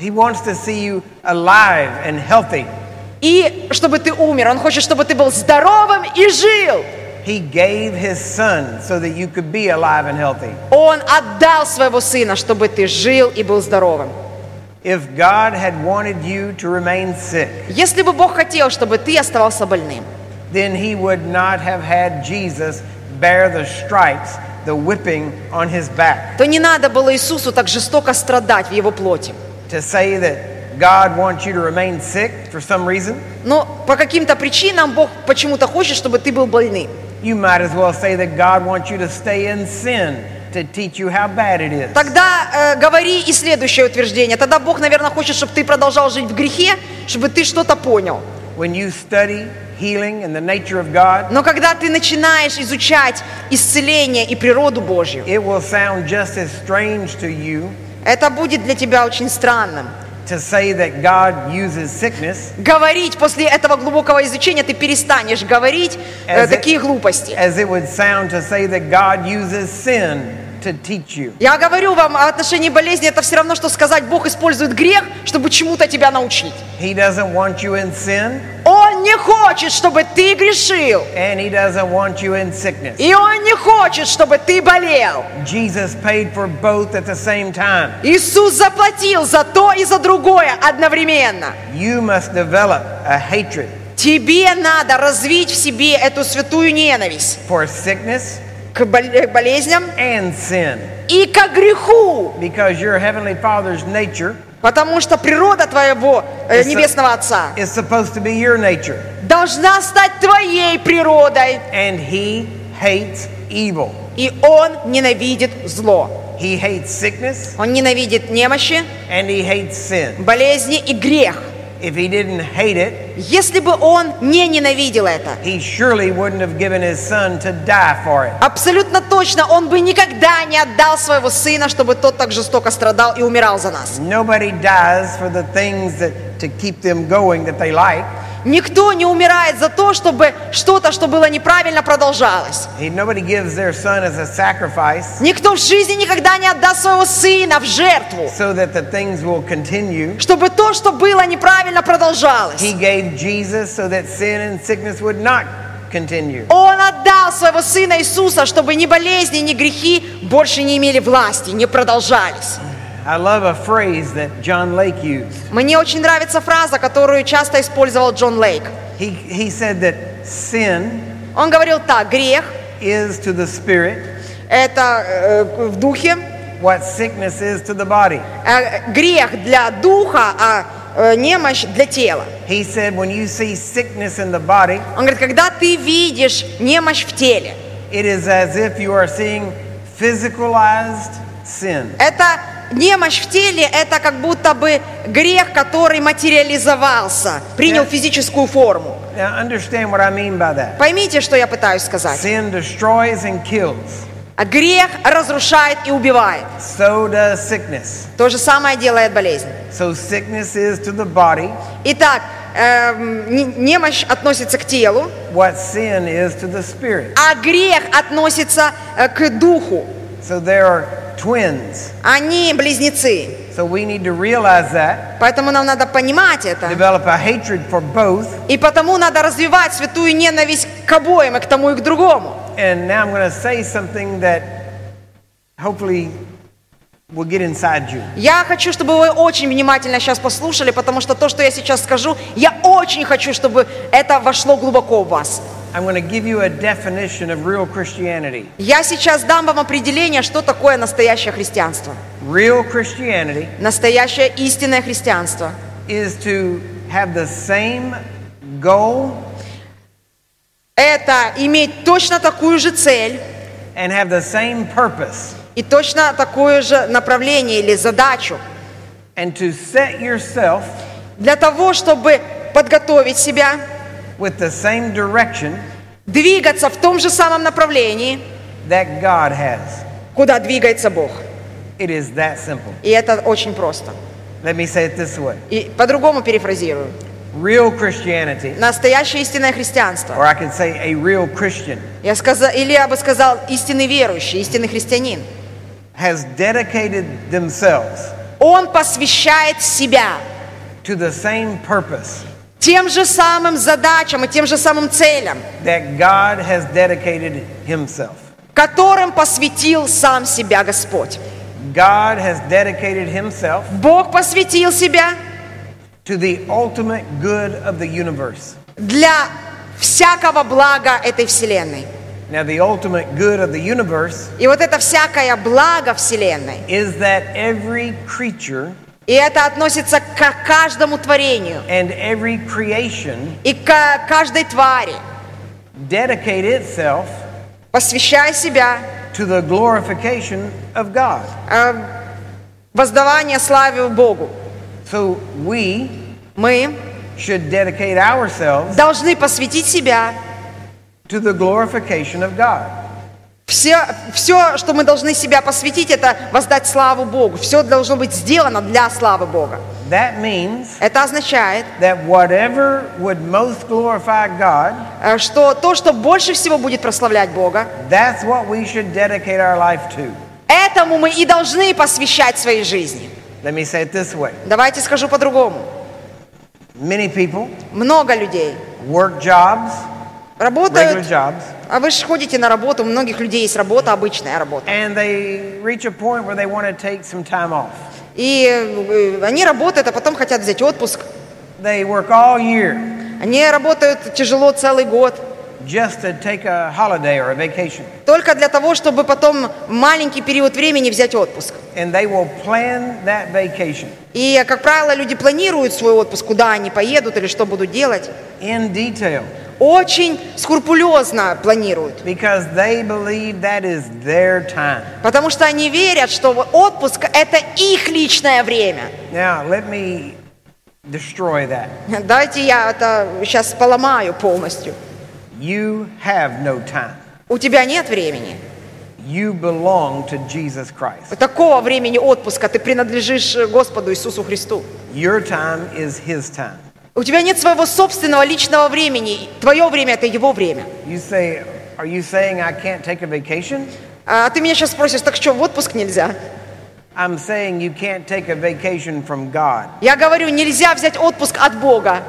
He wants to see you alive and healthy. И чтобы ты умер. Он хочет, чтобы ты был здоровым и жил. He gave His Son so that you could be alive and healthy. Он отдал своего сына, чтобы ты жил и был здоровым. If God had wanted you to remain sick, Если бы Бог хотел, чтобы ты оставался больным, then He would not have had Jesus bear the stripes, the whipping on His back. то не надо было Иисусу так жестоко страдать в его плоти. To say that God wants you to remain sick for some reason, Но по каким-то причинам Бог почему-то хочет, чтобы ты был больным. you might as well say that God wants you to stay in sin to teach you how bad it is. Тогда э, говори и следующее утверждение. Тогда Бог, наверное, хочет, чтобы ты продолжал жить в грехе, чтобы ты что-то понял. When you study healing and the nature of God, Но когда ты начинаешь изучать исцеление и природу Божью, it will sound just as strange to you это будет для тебя очень странным. to say that God uses sickness Говорить после этого глубокого изучения ты перестанешь говорить э, it, такие глупости. as it would sound to say that God uses sin to teach you. Я говорю вам о отношении болезни, это все равно, что сказать, Бог использует грех, чтобы чему-то тебя научить. He doesn't want you in sin Он не хочет, чтобы ты грешил. and he doesn't want you in sickness. И Он не хочет, чтобы ты болел. Jesus paid for both at the same time. Иисус заплатил за то и за другое одновременно. You must develop a hatred Тебе надо развить в себе эту святую ненависть for sickness к э, болезням and sin и к греху, because your heavenly Father's nature потому что природа твоего э, небесного Отца is supposed to be your nature должна стать твоей природой, and he hates evil. и Он ненавидит зло. He hates sickness Он ненавидит немощи, and he hates sin. болезни и грех. If he didn't hate it, Если бы Он не ненавидел это, he surely wouldn't have given his son to die for it. абсолютно точно Он бы никогда не отдал своего Сына, чтобы тот так жестоко страдал и умирал за нас. Nobody dies for the things that to keep them going that they like. Никто не умирает за то, чтобы что-то, что было неправильно, продолжалось. Никто в жизни никогда не отдаст своего сына в жертву, so that the things will continue. чтобы то, что было неправильно, продолжалось. Continue. Он отдал своего сына Иисуса, чтобы ни болезни, ни грехи больше не имели власти, не продолжались. I love a phrase that John Lake used. Мне очень нравится фраза, которую часто использовал Джон Лейк. He, he said that sin Он говорил так, грех is to the spirit – это э, в духе, what sickness is to the body. э, грех для духа, а э, немощь для тела. He said, when you see sickness in the body, Он говорит, когда ты видишь немощь в теле, it is as if you are seeing physicalized sin. это немощь в теле, это как будто бы грех, который материализовался, принял физическую форму. Now, understand what I mean by that. Поймите, что я пытаюсь сказать. Sin destroys and kills. Грех разрушает и убивает. So does sickness. То же самое делает болезнь. So sickness is to the body Итак, не- немощь относится к телу, what sin is to the spirit. а грех относится э, к духу. So there are twins. Они близнецы. So we need to realize that, Поэтому нам надо понимать это. develop a hatred for both. И потому надо развивать святую ненависть к обоим, и к тому, и к другому. And now I'm going to say something that hopefully will get inside you. Я хочу, чтобы вы очень внимательно сейчас послушали, потому что то, что я сейчас скажу, я очень хочу, чтобы это вошло глубоко в вас. I'm going to give you a definition of real Christianity. Я сейчас дам вам определение, что такое настоящее христианство. Real Christianity Настоящее истинное христианство is to have the same goal – это иметь точно такую же цель and have the same purpose и точно такое же направление или задачу and to set yourself для того, чтобы подготовить себя, with the same direction двигаться в том же самом направлении, that God has. куда двигается Бог. It is that simple. И это очень просто. Let me say it this way. И по-другому перефразирую. Real Christianity, Настоящее истинное христианство. or I can say a real Christian, Я сказал, или я бы сказал, истинный верующий, истинный христианин. has dedicated themselves Он посвящает себя to the same purpose тем же самым задачам и тем же самым целям, that God has dedicated Himself. которым посвятил сам себя Господь. God has dedicated Himself Бог посвятил себя to the ultimate good of the universe. для всякого блага этой вселенной. Now, the ultimate good of the universe И вот это всякое благо вселенной, is that every creature и это относится к каждому творению and every creation и к каждой твари, dedicate itself посвящая себя to the glorification of God. э, воздавание славе Богу. So we Мы should dedicate ourselves должны посвятить себя to the glorification of God. Все, все, что мы должны себя посвятить, это воздать славу Богу. Все должно быть сделано для славы Бога. That means Это означает, that whatever would most glorify God, э, что то, что больше всего будет прославлять Бога, that's what we should dedicate our life to. этому мы и должны посвящать своей жизни. Let me say it this way Давайте скажу по-другому. many people Много людей work jobs, regular работают, jobs, а вы же ходите на работу, у многих людей есть работа, обычная работа. and they reach a point where they want to take some time off. И э, они работают, а потом хотят взять отпуск. They work all year Они работают тяжело целый год, just to take a holiday or a vacation. только для того, чтобы потом маленький период времени взять отпуск. And they will plan that vacation И, как правило, люди планируют свой отпуск, куда они поедут или что будут делать. in detail Очень скрупулезно планируют. because they believe that is their time. Потому что они верят, что отпуск – это их личное время. Now, let me destroy that. Давайте я это сейчас поломаю полностью. You have no time. У тебя нет времени. You belong to Jesus Christ. Такого времени отпуска ты принадлежишь Господу Иисусу Христу. Your time is His time. У тебя нет своего собственного личного времени. Твое время – это Его время. You say, Are you saying I can't take a vacation? А ты меня сейчас спросишь, так что, в отпуск нельзя? I'm saying you can't take a vacation from God. Я говорю, нельзя взять отпуск от Бога.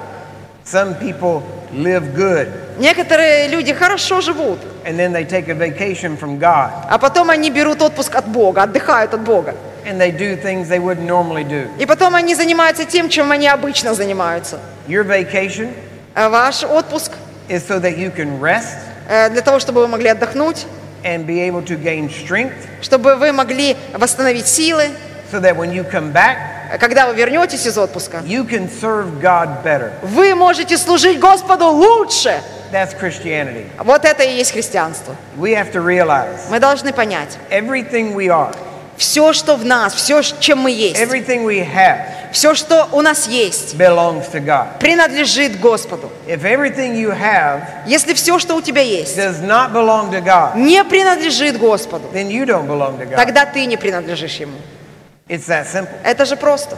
Some people live good Некоторые люди хорошо живут, and then they take a vacation from God а потом они берут отпуск от Бога, отдыхают от Бога. And they do things they wouldn't normally do. И потом они занимаются тем, чем они обычно занимаются. Your vacation А ваш отпуск is so that you can rest э, для того, чтобы вы могли отдохнуть, and be able to gain strength чтобы вы могли восстановить силы, so that when you come back, когда вы вернетесь из отпуска, you can serve God better. вы можете служить Господу лучше. That's Christianity. Вот это и есть христианство. We have to realize Мы должны понять, everything we are, все, что в нас, все, чем мы есть, everything we have все, что у нас есть, belongs to God. принадлежит Господу. If everything you have Если все, что у тебя есть, does not belong to God, не принадлежит Господу, then you don't belong to God. тогда ты не принадлежишь Ему. It's that simple. Это же просто.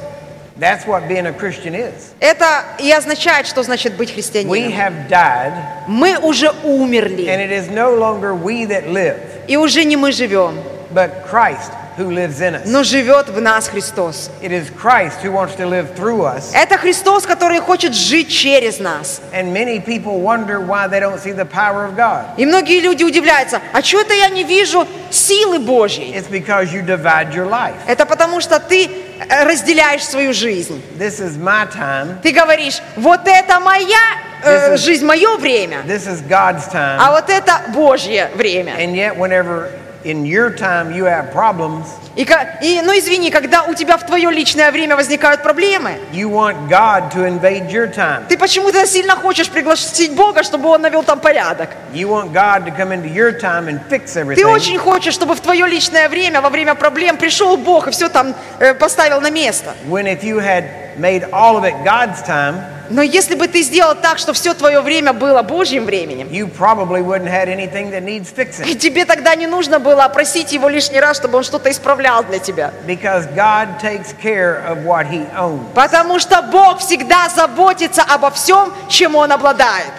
That's what being a Christian is. Это и означает, что значит быть We христианином. have died, Мы уже and умерли, it is no longer we that live, и уже не мы живем, but Christ who lives in us. но живет в нас Христос. It is Christ who wants to live through us. Это Христос, который хочет жить через нас. And many people wonder why they don't see the power of God. И многие люди удивляются, а что это я не вижу силы Божьей? It's because you divide your life. Это потому что ты э, разделяешь свою жизнь. This is my time. Ты говоришь, вот это моя э, This is- жизнь, мое время, This is God's а time. вот это Божье время. And yet, whenever in your time you have problems, И, и, ну извини, когда у тебя в твое личное время возникают проблемы, you want God to invade your time. ты почему-то сильно хочешь пригласить Бога, чтобы Он навел там порядок. You want God to come into your time and fix Ты очень хочешь, чтобы в твое личное время, во время проблем пришел Бог и все там э, поставил на место. When if you had made all of it God's time, Но если бы ты сделал так, что все твое время было Божьим временем, тебе тогда не нужно было просить Его лишний раз, чтобы Он что-то исправлял для тебя. Because God takes care of what He owns. Потому что Бог всегда заботится обо всем, чем Он обладает.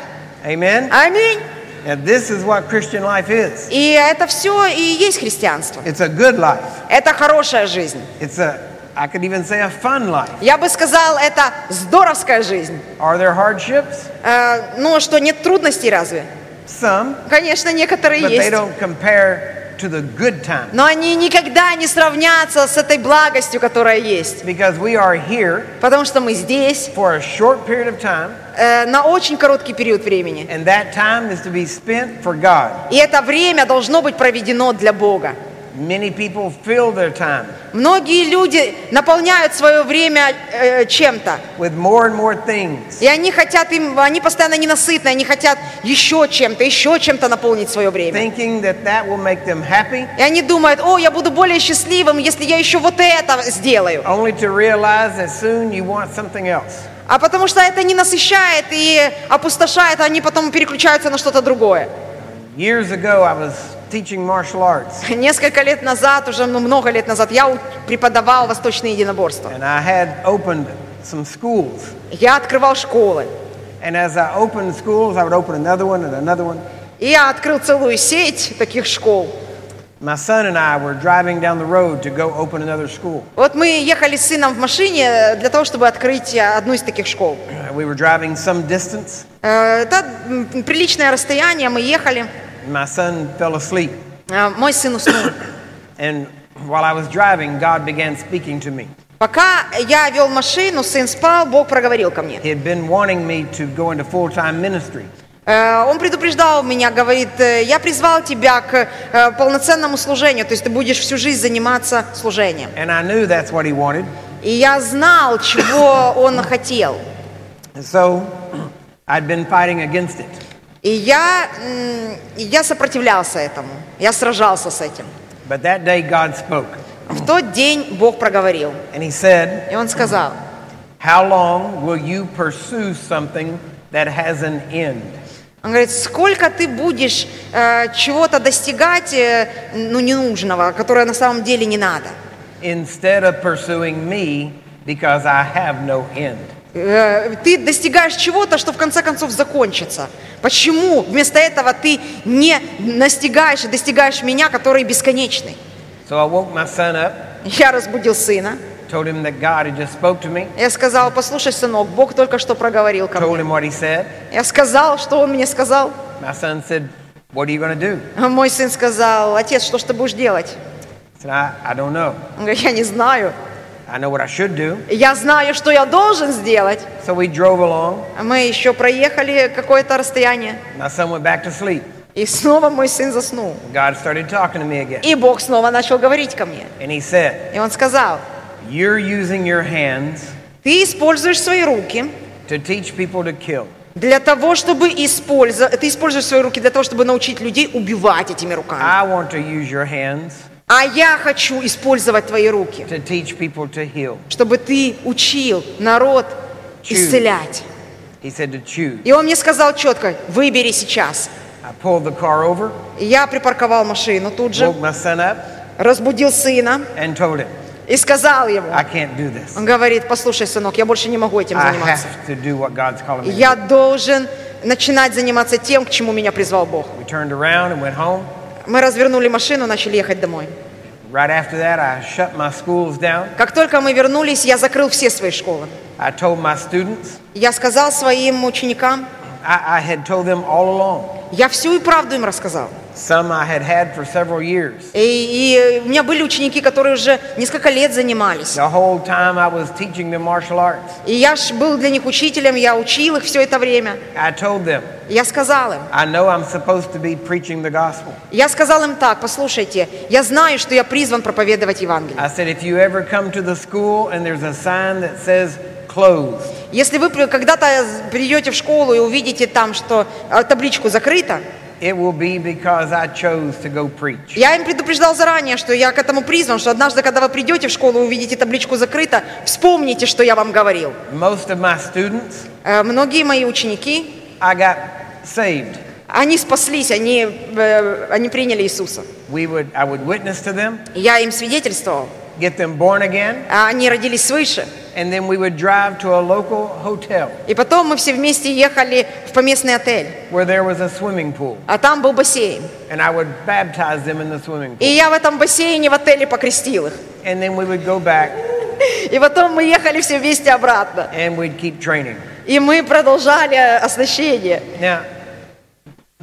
Amen? Аминь. And this is what Christian life is. И это все и есть христианство. It's a good life. Это хорошая жизнь. It's a, I could even say a fun life. Я бы сказал, это здоровская жизнь. Are there hardships? Э, ну что, нет трудностей разве? Some, Конечно, некоторые but they есть. don't compare Но они никогда не сравнятся с этой благостью, которая есть. Because we are here Потому что мы здесь for a short period of time, э, на очень короткий период времени. and that time is to be spent for God. И это время должно быть проведено для Бога. Many people fill their time Многие люди наполняют свое время э, чем-то. with more and more things. И они хотят им, они постоянно ненасытны, они хотят еще чем-то, еще чем-то наполнить свое время. thinking that that will make them happy, И они думают, о, я буду более счастливым, если я еще вот это сделаю. only to realize that soon you want something else. А потому что это не насыщает и опустошает, они потом переключаются на что-то другое. Years ago, I was teaching martial arts, Несколько лет назад, уже ну, много лет назад, я у- преподавал восточные единоборства. and I had opened some schools. Я открывал школы. And as I opened schools, I would open another one and another one. И я открыл целую сеть таких школ. My son and I were driving down the road to go open another school. Вот мы ехали с сыном в машине для того, чтобы открыть э, одну из таких школ. Uh, We were driving some distance, Э, Это м, приличное расстояние, мы ехали. And my son fell asleep. Э, Мой сын уснул. And while I was driving, God began speaking to me. Пока я вел машину, сын спал, Бог проговорил ко мне. He had been wanting me to go into full time ministry. Э, Он предупреждал меня, говорит, «Э, я призвал тебя к э, полноценному служению, то есть ты будешь всю жизнь заниматься служением. And I knew that's what he wanted. И я знал, чего он хотел. And so I'd been fighting against it. И я, я сопротивлялся этому, я сражался с этим. But that day, God spoke. В тот день Бог проговорил, And he said, и он сказал, How long will you pursue something that has an end? он говорит, сколько ты будешь э, чего-то достигать, э, ну, ненужного, которое на самом деле не надо. instead of pursuing me because I have no end. Э, Ты достигаешь чего-то, что в конце концов закончится. Почему вместо этого ты не настигаешь и достигаешь меня, который бесконечный? So I woke my son up, Я разбудил сына. told him that God had just spoke to me, Я сказал, послушай, сынок, Бог только что проговорил ко told мне. him what he said. Я сказал, что он мне сказал. My son said, What are you to do? А Мой сын сказал, отец, что ж ты будешь делать? I said, I, I don't know. Он говорит, я не знаю. I know what I should do. Я знаю, что я должен сделать. So we drove along. А Мы еще проехали какое-то расстояние. My son went back to sleep. И снова мой сын заснул. God started talking to me again. И Бог снова начал говорить ко мне. And he said, И он сказал, You're using your hands Ты используешь свои руки to teach people to kill. для того, чтобы использовать... Ты используешь свои руки для того, чтобы научить людей убивать этими руками. I want to use your hands А я хочу использовать твои руки, to teach people to heal. чтобы ты учил народ Choose. исцелять. He said to choose. И он мне сказал четко, выбери сейчас. I pulled the car over, Я припарковал машину тут же, woke my son up, разбудил сына and told him, и сказал ему, I can't do this. он говорит, послушай, сынок, я больше не могу этим I заниматься. have to do what God's calling me. Я do." должен начинать заниматься тем, к чему меня призвал Бог. We turned around and went home. Мы развернули машину, начали ехать домой. Right after that, I shut my schools down. Как только мы вернулись, я закрыл все свои школы. I told my students, Я сказал своим ученикам, I, I had told them all along. я всю и правду им рассказал. Some I had had for several years. И, и у меня были ученики, которые уже несколько лет занимались. The whole time I was teaching them martial arts. И я ж был для них учителем, я учил их все это время. I told them, Я сказал им, I know I'm supposed to be preaching the gospel. я сказал им так, послушайте, я знаю, что я призван проповедовать Евангелие. I said, if you ever come to the school and there's a sign that says closed, Если вы когда-то придете в школу и увидите там, что э, табличку закрыто, it will be because I chose to go preach. я им предупреждал заранее, что я к этому призван, что однажды, когда вы придете в школу и увидите табличку закрыто, вспомните, что я вам говорил. Most of my students, Э, Многие мои ученики, I got saved. они спаслись, они, э, они приняли Иисуса. We would, I would witness to them, Я им свидетельствовал, get them born again, а они родились свыше. and then we would drive to a local hotel И потом мы все вместе ехали в поместный отель, where there was a swimming pool, а там был бассейн. and I would baptize them in the swimming И pool. я в этом бассейне в отеле покрестил их. And then we would go back И потом мы ехали все вместе обратно. and we'd keep training. И мы продолжали оснащение. Now,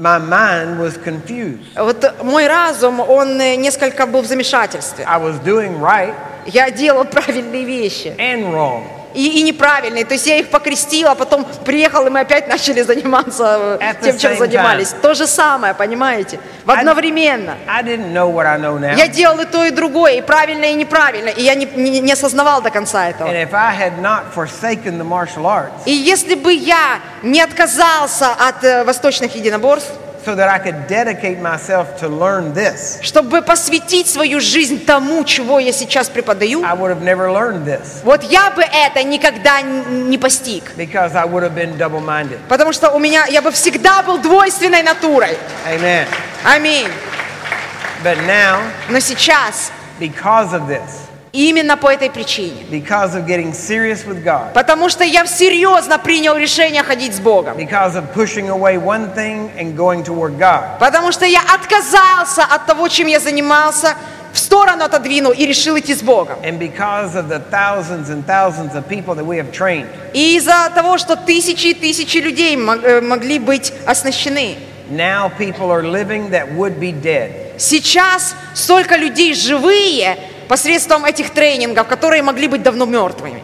my mind was confused. Вот мой разум, он э, несколько был в замешательстве. I was doing right Я делал правильные вещи. and wrong. И, и неправильные. То есть я их покрестила, а потом приехал, и мы опять начали заниматься э, At тем, чем занимались. То же самое, понимаете? В одновременно. I didn't know what I know now. Я делал и то, и другое, и правильно, и неправильно. И я не, не- не осознавал до конца этого. And if I had not forsaken the martial arts И если бы я не отказался от э, восточных единоборств, so that I could dedicate myself to learn this, чтобы посвятить свою жизнь тому, чего я сейчас преподаю, I would have never learned this вот я бы это никогда не постиг. because I would have been double minded. Потому что у меня, я бы всегда был двойственной натурой. Amen. Аминь. But now, Но сейчас, because of this, именно по этой причине, because of getting serious with God, потому что я серьезно принял решение ходить с Богом, because of pushing away one thing and going toward God, потому что я отказался от того, чем я занимался, в сторону отодвинул и решил идти с Богом. and because of the thousands and thousands of people that we have trained, И из-за того, что тысячи и тысячи людей э, могли быть оснащены, now people are living that would be dead. сейчас столько людей живые посредством этих тренингов, которые могли быть давно мертвыми.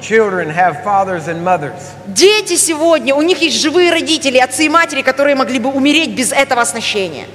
Дети сегодня, у них есть живые родители, отцы и матери, которые могли бы умереть без этого оснащения,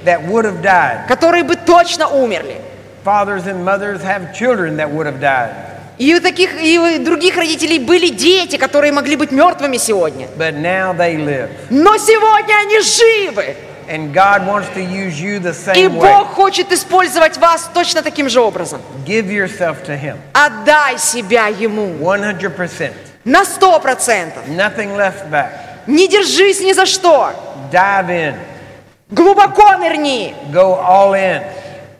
которые бы точно умерли. Fathers and mothers have children that would have died. И у таких и у других родителей были дети, которые могли быть мертвыми сегодня. But now they live. Но сегодня они живы. And God wants to use you the И same way. Бог хочет использовать вас точно таким же образом. Give yourself to Him. Отдай себя Ему 100%. на сто процентов. Nothing left back. Не держись ни за что. Dive in. Глубоко нырни. Go all in.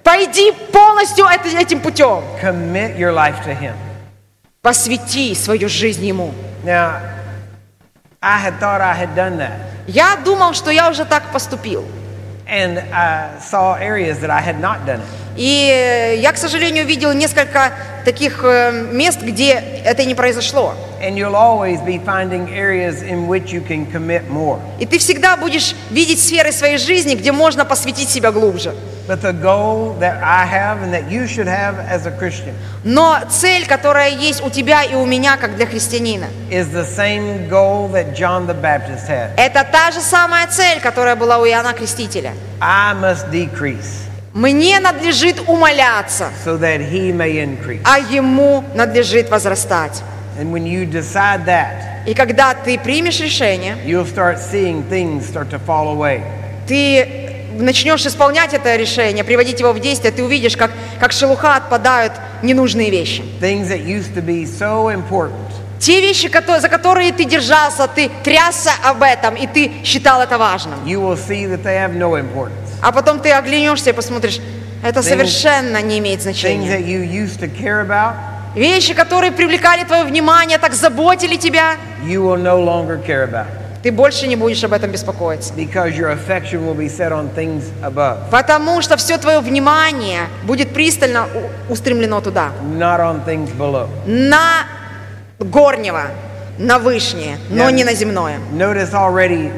Пойди полностью этим путем. Commit your life to Him. Посвяти свою жизнь Ему. Now, I had thought I had done that. Я думал, что я уже так поступил. And I saw areas that I had not done it. И э, я, к сожалению, видел несколько таких э, мест, где это не произошло. И ты всегда будешь видеть сферы своей жизни, где можно посвятить себя глубже. Но цель, которая есть у тебя и у меня, как для христианина, это та же самая цель, которая была у Иоанна Крестителя. Мне надлежит умоляться, so that he may increase. а ему надлежит возрастать. And when you decide that, И когда ты примешь решение, you'll start seeing things start to fall away. ты начнешь исполнять это решение, приводить его в действие, ты увидишь, как, как шелуха отпадают ненужные вещи. So Те вещи, за которые ты держался, ты трясся об этом, и ты считал это важным. no. А потом ты оглянешься и посмотришь, это совершенно не имеет значения. Вещи, которые привлекали твое внимание, так заботили тебя, ты больше не будешь об этом беспокоиться. Потому что все твое внимание будет пристально устремлено туда, на горнего, на вышнее, но не на земное. Notice already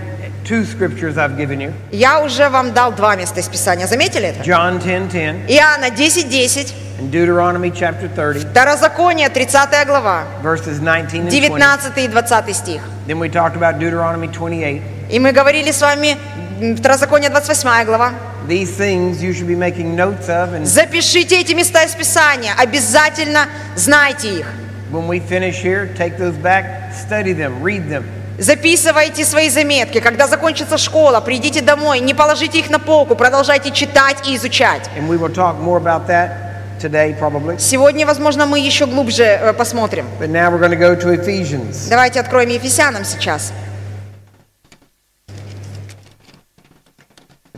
two scriptures I've given you. Я уже вам дал два места из Писания. Заметили это? John 10:10 Иоанна 10.10, and Deuteronomy chapter 30 Второзаконие 30 глава, verses 19 and 20. 19 и 20 стих. Then we talked about Deuteronomy 28. И мы говорили с вами, м, Второзаконие 28 глава. These things you should be making notes of and Запишите эти места из Писания, обязательно знайте их. when we finish here, take those back, study them, read them. Записывайте свои заметки. Когда закончится школа, придите домой, не положите их на полку, продолжайте читать и изучать. Today probably. Сегодня, возможно, мы еще глубже э, посмотрим. But now we're going to go to Ephesians. Давайте откроем Ефесянам сейчас.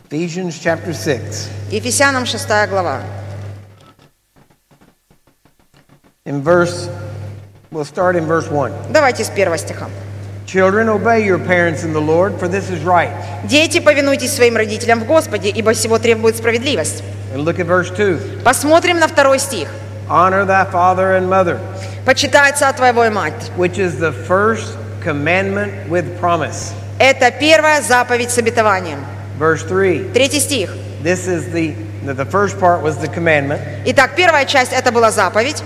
Ephesians chapter 6. Ефесянам 6 глава. In verse, we'll start in verse 1. Давайте с первого стиха. Children, obey your parents in the Lord, for this is right. Дети, повинуйтесь своим родителям в Господе, ибо всего требует справедливость. And look at verse 2. Посмотрим на второй стих. Honor thy father and mother, Почитай отца твоего и мать. which is the first commandment with promise. Это первая заповедь с обетованием. Verse 3. Третий стих. This is the, the, first part was the commandment. Итак, первая часть это была заповедь,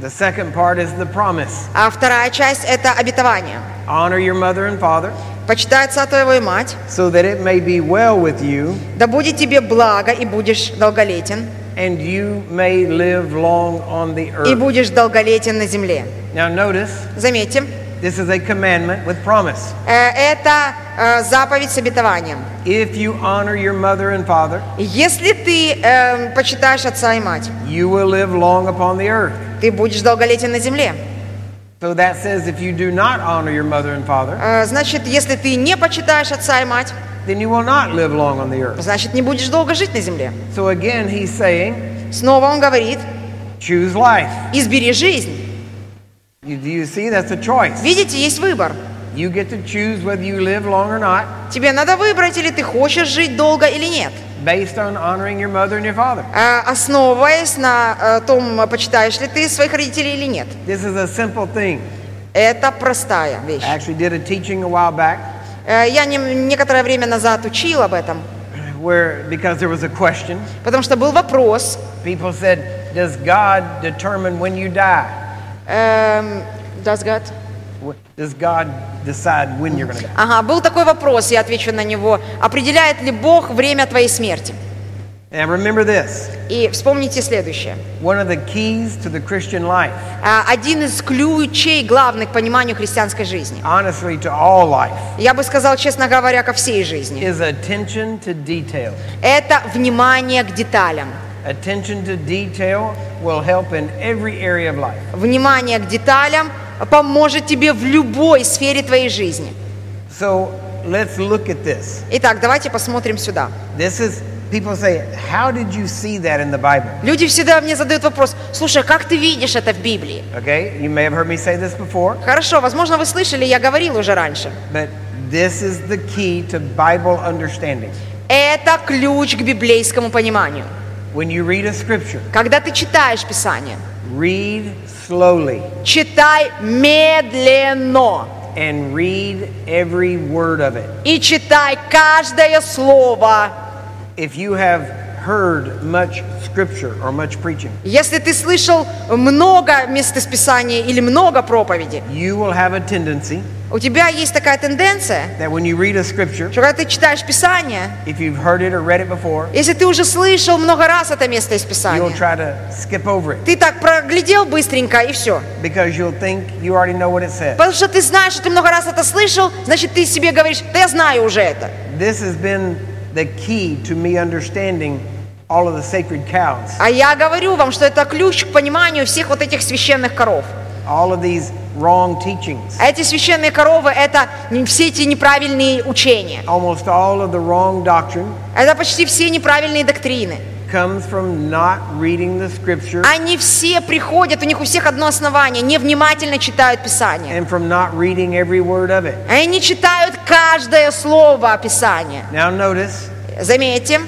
The second part is the promise. а вторая часть это обетование. Honor your mother and father, Почитай отца твоего и мать, so that it may be well with you, да будет тебе благо и будешь долголетен, and you may live long on the и earth. будешь долголетен на земле. Now notice, Заметьте, this is a commandment with promise. э, это э, заповедь с обетованием. If you honor your mother and father, Если ты э, почитаешь отца и мать, you will live long upon the earth. ты будешь долголетен на земле. So that says if you do not honor your mother and father, Э, Значит, если ты не почитаешь отца и мать, then you will not live long on the earth. значит, не будешь долго жить на земле. So again, he's saying, Снова он говорит, choose life. избери жизнь. You, do you see? That's a choice. Видите, есть выбор. You get to choose whether you live long or not Тебе надо выбрать, или ты хочешь жить долго или нет. based on honoring your mother and your father. Э, Основываясь на э, том, почитаешь ли ты своих родителей или нет. This is a simple thing. Это простая вещь. I actually did a teaching a while back Э, Я не- некоторое время назад учил об этом, where, because there was a question, потому что был вопрос, people said, Does God determine when you die? Эм, does God? Does God decide when you're going to die? Ага, был такой вопрос, я отвечу на него. Определяет ли Бог время твоей смерти? And remember this И вспомните следующее. one of the keys to the Christian life, А, Один из ключей главных к пониманию христианской жизни. honestly, to all life, Я бы сказал, честно говоря, ко всей жизни. is attention to detail. Это внимание к деталям. Attention to detail will help in every area of life. Внимание к деталям поможет тебе в любой сфере твоей жизни. So let's look at this. Итак, давайте посмотрим сюда. This is, people say, How did you see that in the Bible? Люди всегда мне задают вопрос, слушай, как ты видишь это в Библии? Okay, you may have heard me say this before, Хорошо, возможно, вы слышали, я говорил уже раньше. but this is the key to Bible understanding. Это ключ к библейскому пониманию. When you read a scripture, Когда ты читаешь Писание, read slowly читай медленно and read every word of it. и читай каждое слово. If you have heard much scripture or much preaching, Если ты слышал много мест из Писания или много проповеди, you will have a tendency у тебя есть такая тенденция, that when you read a scripture, что когда ты читаешь Писание, if you've heard it or read it before, если ты уже слышал много раз это место из you'll Писания, try to skip over it ты так проглядел быстренько и все. because you'll think you already know what it says. Потому что ты знаешь, что ты много раз это слышал, значит ты себе говоришь, да я знаю уже это. This has been the key to me understanding all of the sacred cows, А я говорю вам, что это ключ к пониманию всех вот этих священных коров. all of these wrong teachings, А эти священные коровы – это все эти неправильные учения. almost all of the wrong doctrine Это почти все неправильные доктрины. Comes from not reading the scripture Они все приходят, у них у всех одно основание – невнимательно читают Писание. and from not reading every word of it. Они читают каждое слово Писания. Now notice Заметьте,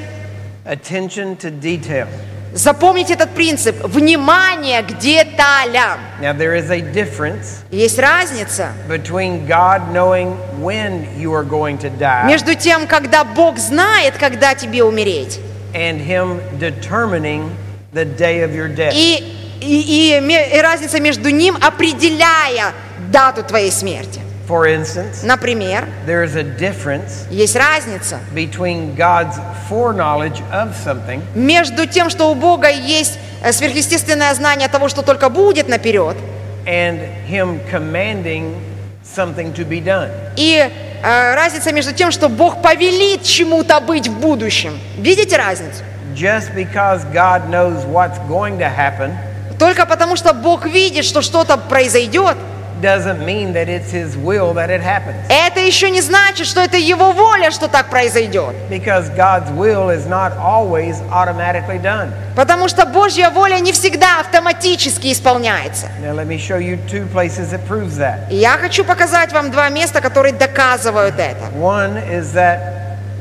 attention to detail. запомните этот принцип – внимание к деталям. Now there is a difference Есть разница between God knowing when you are going to die между тем, когда Бог знает, когда тебе умереть, and him determining the day of your death. и, и, и и разница между ним, определяя дату твоей смерти. For instance, Например, there is a difference есть разница between God's foreknowledge of something между тем, что у Бога есть э, сверхъестественное знание того, что только будет наперед, and him commanding something to be done. и разница между тем, что Бог повелит чему-то быть в будущем. Видите разницу? Just because God knows what's going to happen Только потому, что Бог видит, что что-то произойдет, doesn't mean that it's his will that it happens. это еще не значит, что это Его воля, что так произойдет. Because God's will is not always automatically done. Потому что Божья воля не всегда автоматически исполняется. Now let me show you two places that proves that. И я хочу показать вам два места, которые доказывают это.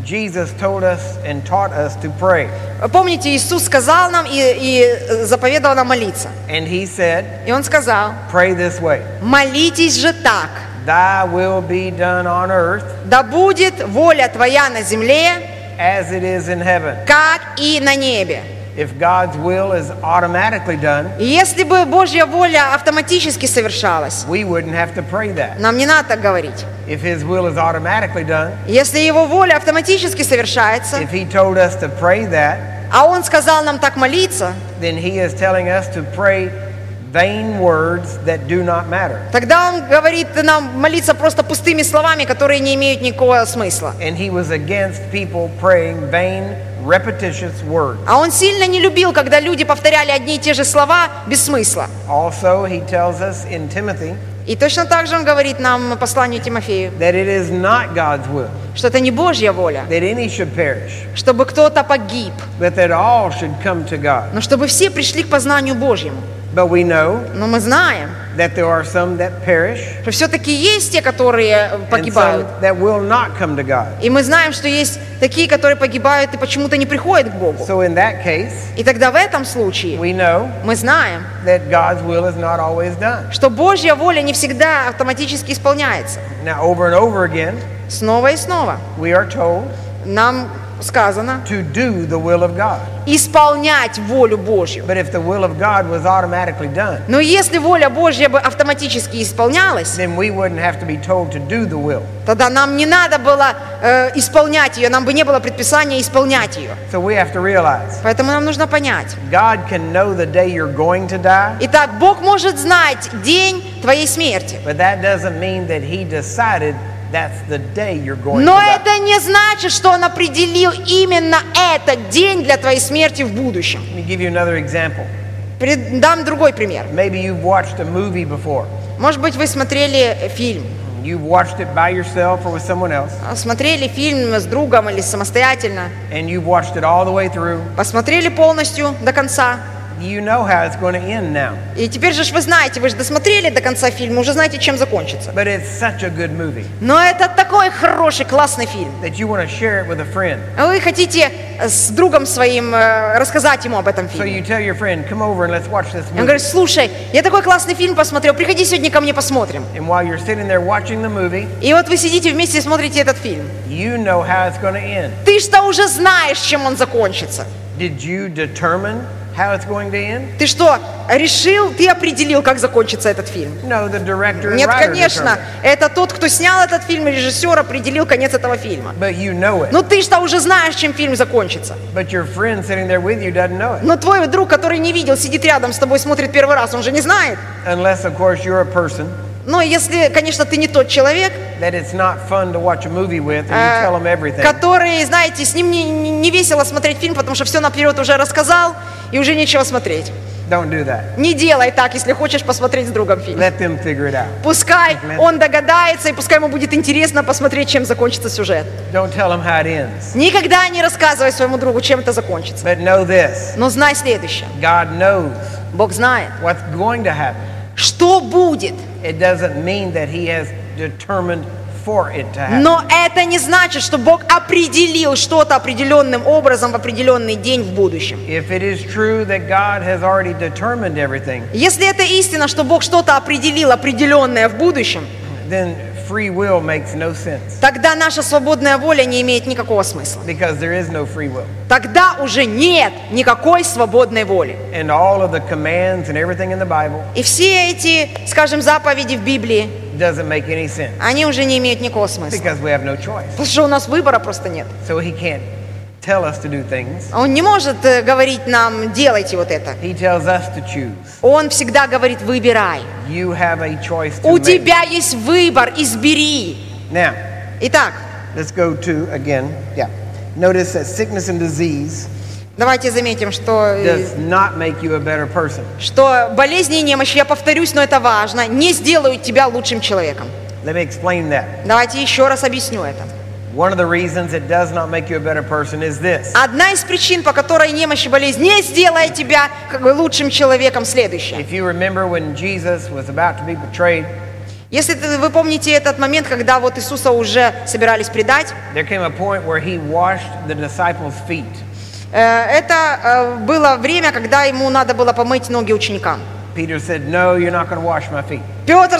One is that Jesus told us and taught us to pray. Помните, Иисус сказал нам и, и заповедовал нам молиться. And he said, И Он сказал, pray this way. молитесь же так, Thy will be done on earth да будет воля твоя на земле, as it is in heaven. как и на небе. If God's will is automatically done, И если бы Божья воля автоматически совершалась, we wouldn't have to pray that. нам не надо так говорить. If his will is automatically done, Если Его воля автоматически совершается, if he told us to pray that, а Он сказал нам так молиться, then he is telling us to pray vain words that do not matter. тогда Он говорит нам молиться просто пустыми словами, которые не имеют никакого смысла. And he was against people praying vain, repetitious words. А Он сильно не любил, когда люди повторяли одни и те же слова без смысла. Also, he tells us in Timothy И точно так же Он говорит нам, посланию Тимофею, that it is not God's will что это не Божья воля, that any should perish, чтобы кто-то погиб, but that all should come to God. но чтобы все пришли к познанию Божьему. But we know Но мы знаем, that there are some that perish что все-таки есть те, которые э, and погибают. some that will not come to God. И мы знаем, что есть такие, которые погибают и почему-то не приходят к Богу. So in that case, И тогда в этом случае we know мы знаем, that God's will is not always done. что Божья воля не всегда автоматически исполняется. Now, over and over again, Снова и снова we are told нам сказано to do the will of God. исполнять волю Божью. But if the will of God was automatically done, Но если воля Божья бы автоматически исполнялась, then we wouldn't have to be told to do the will. тогда нам не надо было э, исполнять ее, нам бы не было предписания исполнять ее. So we have to realize Поэтому нам нужно понять. God can know the day you're going to die, Итак, Бог может знать день твоей смерти. but that doesn't mean that He decided Но это не значит, что Он определил именно этот день для твоей смерти в будущем. Дам другой пример. Может быть, вы смотрели фильм. You've watched it by yourself or with someone else, Смотрели фильм с другом или самостоятельно. and you've watched it all the way through. Посмотрели полностью до конца. You know how it's going to end now. И теперь же вы знаете, вы же досмотрели до конца фильма, уже знаете, чем закончится. But it's such a good movie Но это такой хороший, классный фильм. that you want to share it with a friend. Вы хотите с другом своим э, рассказать ему об этом So фильме. you tell your friend, come over and let's watch this Он movie. говорит, слушай, я такой классный фильм посмотрел, приходи сегодня ко мне посмотрим. And while you're sitting there watching the movie, И вот вы сидите вместе и смотрите этот фильм. you know how it's going to end. Ты что уже знаешь, чем он закончится. Did you determine how it's going to end? Ты что, решил, ты определил, как закончится этот фильм? No, the director Нет, конечно, это тот, кто снял этот фильм, режиссер определил конец этого фильма. But you know it. Ну ты что уже знаешь, чем фильм закончится. But your friend sitting there with you doesn't know it. Но твой друг, который не видел, сидит рядом с тобой, смотрит первый раз, он же не знает. Unless, of course, you're a person Но если, конечно, ты не тот человек, э, который, знаете, с ним не, не- весело смотреть фильм, потому что все наперед уже рассказал, и уже нечего смотреть. Don't do that. Не делай так, если хочешь посмотреть с другом фильм. Let them figure it out. Пускай Amen. он догадается, и пускай ему будет интересно посмотреть, чем закончится сюжет. Don't tell them how it ends. Никогда не рассказывай своему другу, чем это закончится. But know this Но знай следующее. God knows Бог знает, what's going to happen. что будет. It doesn't mean that He has determined for it to happen. Но это не значит, что Бог определил что-то определенным образом в определенный день в будущем. If it is true that God has already determined everything, Если это истина, что Бог что-то определил определенное в будущем, then free will makes no sense тогда наша свободная воля не имеет никакого смысла. because there is no free will. Тогда уже нет никакой свободной воли. And all of the commands and everything in the Bible И все эти, скажем, заповеди в Библии, doesn't make any sense они уже не имеют никакого смысла. because we have no choice. Потому что у нас выбора просто нет. So He can't tell us to do things. Он не может э, говорить нам, делайте вот это. He tells us to choose. Он всегда говорит, выбирай. You have a choice to У make. тебя есть выбор, избери. Now, Итак, let's go to again. Yeah. Notice that sickness and disease давайте заметим, что, э, что болезни и немощи, я повторюсь, но это важно, не сделают тебя лучшим человеком. Давайте еще раз объясню это. One of the reasons it does not make you a better person is this. Одна из причин, по которой немощь и болезнь не сделает тебя лучшим человеком, следующая. If you remember when Jesus was about to be betrayed, Если вы помните этот момент, когда вот Иисуса уже собирались предать, there came a point where he washed the disciples' feet. э, это э, было время, когда ему надо было помыть ноги ученикам. Петр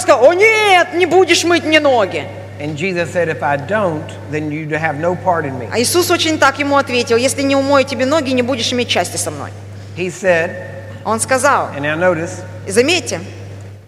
сказал, о нет, не будешь мыть мне ноги. And Jesus said, If I don't, then you have no part in me. А Иисус очень так ему ответил, если не умою тебе ноги, не будешь иметь части со мной. He said, Он сказал, and now notice, и заметьте,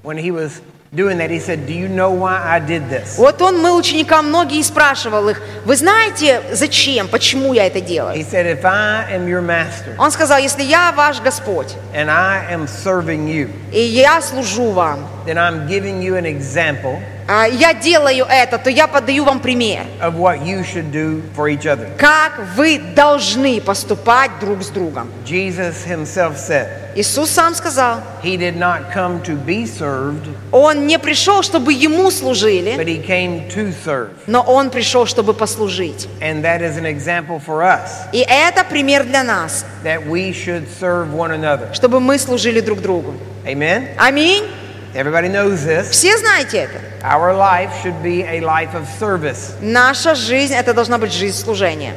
when he was doing that, he said, Do you know why I did this? вот он мыл ученикам ноги и спрашивал их, вы знаете, зачем, почему я это He делаю? said, If I am your master Он сказал, если я ваш Господь, and I am serving you, и я служу вам, then I'm giving you an example а я делаю это, то я подаю вам пример, of what you should do for each other. как вы должны поступать друг с другом. Jesus himself said, Иисус сам сказал, He did not come to be served, Он не пришел, чтобы Ему служили, but He came to serve. но Он пришел, чтобы послужить. And that is an example for us И это пример для нас, that we should serve one another. чтобы мы служили друг другу. Amen? Аминь. Everybody knows this. Все знаете это. Our life should be a life of service. Наша жизнь – это должна быть жизнь служения.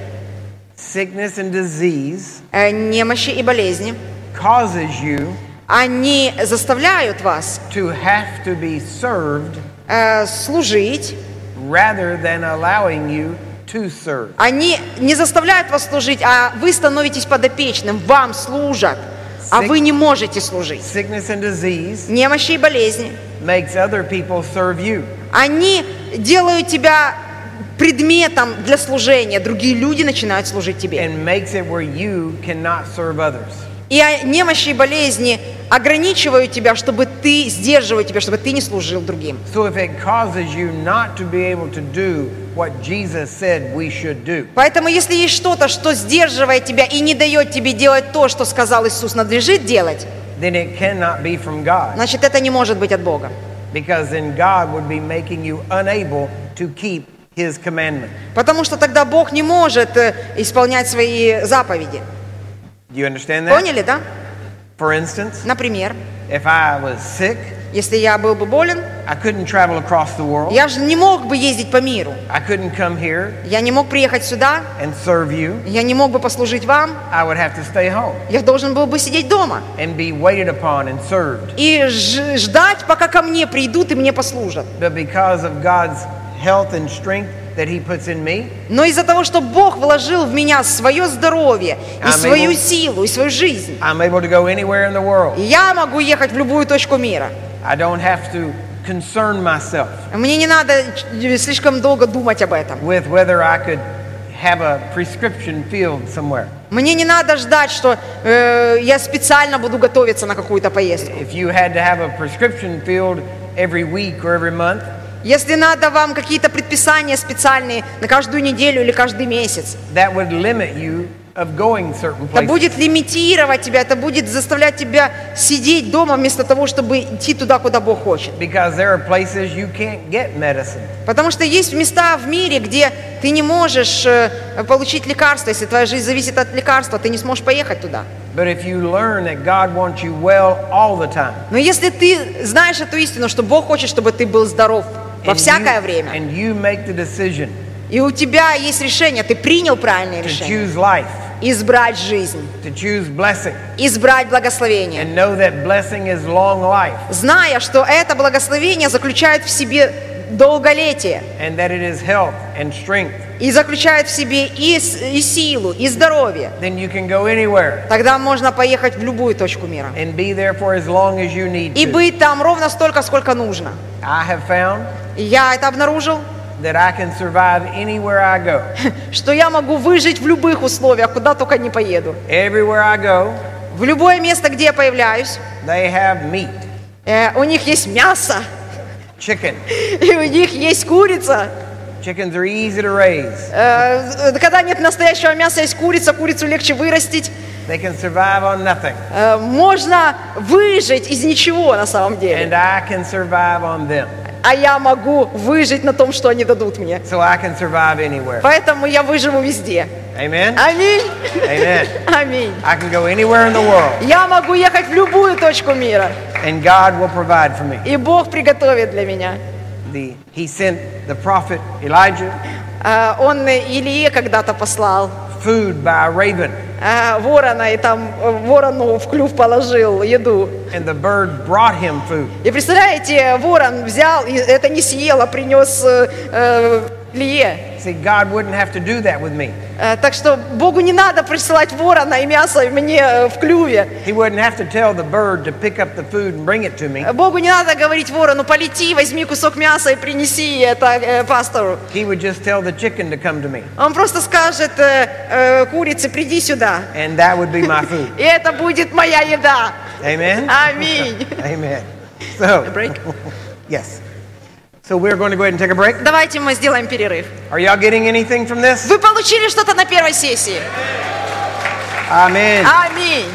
Sickness and disease Э, Немощи и болезни, causes you они заставляют вас to have to be served э, служить, rather than allowing you to serve. они не заставляют вас служить, а вы становитесь подопечным, вам служат, а вы не можете служить. Sickness and disease Немощи и болезни, makes other people serve you. они делают тебя предметом для служения, другие люди начинают служить тебе. and makes it where you cannot serve others. И немощи и болезни ограничивают тебя, чтобы ты, сдерживают тебя, чтобы ты не служил другим. So if it causes you not to be able to do what Jesus said we should do, Поэтому, если есть что-то, что сдерживает тебя и не дает тебе делать то, что сказал Иисус надлежит делать, then it cannot be from God. значит, это не может быть от Бога. Because then God would be making you unable to keep his commandment. Потому что тогда Бог не может э, исполнять свои заповеди. You understand that? Поняли, да? For instance, Например, if I was sick Если я был бы болен, I couldn't travel across the world. я же не мог бы ездить по миру. I couldn't come here Я не мог приехать сюда, and serve you. я не мог бы послужить вам. I would have to stay home Я должен был бы сидеть дома and be waited upon and served. и ждать, пока ко мне придут и мне послужат. But because of God's health and strength that He puts in me, Но из-за того, что Бог вложил в меня свое здоровье и Аминь. свою силу, и свою жизнь, I'm able to go anywhere in the world. я могу ехать в любую точку мира. I don't have to concern myself Мне не надо слишком долго думать об этом. with whether I could have a prescription filled somewhere. Мне не надо ждать, что э, я специально буду готовиться на какую-то поездку. If you had to have a prescription filled every week or every month, Если надо вам какие-то предписания специальные на каждую неделю или каждый месяц, that would limit you of going certain это будет лимитировать тебя, это будет заставлять тебя сидеть дома вместо того, чтобы идти туда, куда Бог хочет. Because there are places you can't get medicine. Потому что есть места в мире, где ты не можешь э, получить лекарство. Если твоя жизнь зависит от лекарства, ты не сможешь поехать туда. But if you learn that God wants you well all the time, Но если ты знаешь эту истину, что Бог хочет, чтобы ты был здоров во всякое время, and you make the decision и у тебя есть решение, ты принял правильное to решение, choose life, избрать жизнь, to choose blessing, избрать благословение, and know that blessing is long life, зная, что это благословение заключает в себе долголетие and that it is health and strength, и заключает в себе и, и силу, и здоровье, then you can go anywhere тогда можно поехать в любую точку мира. and be there for as long as you need и быть там ровно столько, сколько нужно. I have found И я это обнаружил, that I can survive anywhere I go. что я могу выжить в любых условиях, куда только не поеду. Everywhere I go, В любое место, где я появляюсь, they have meat, э, у них есть мясо, chicken. и у них есть курица. Chickens are easy to raise. Э, когда нет настоящего мяса, есть курица, курицу легче вырастить. They can survive on nothing. Э, можно выжить из ничего на самом деле. And I can survive on them. А я могу выжить на том, что они дадут мне. So I can survive anywhere. Поэтому я выживу везде. Amen? Аминь. Amen. Аминь. I can go anywhere in the world, Я могу ехать в любую точку мира. and God will provide for me. И Бог приготовит для меня. The, he sent the prophet Elijah Э, Он Илие когда-то послал food by a raven, э, ворона, и там э, ворону в клюв положил еду. and the bird brought him food. И представляете, ворон взял, и это не съел, а принес э, э, Илие. See, God wouldn't have to do that with me. Э, Так что Богу не надо присылать ворона и мясо мне э, в клюве. He wouldn't have to tell the bird to pick up the food and bring it to me. Э, Богу не надо говорить ворону, полети, возьми кусок мяса и принеси это э, пастору. He would just tell the chicken to come to me, Он просто скажет э, э, курице, приди сюда. and that would be my food. И это будет моя еда. Amen? Аминь. Amen. So, break? yes. So we're going to go ahead and take a break. Давайте мы сделаем перерыв. Are y'all getting anything from this? Вы получили что-то на первой сессии? Amen. Аминь.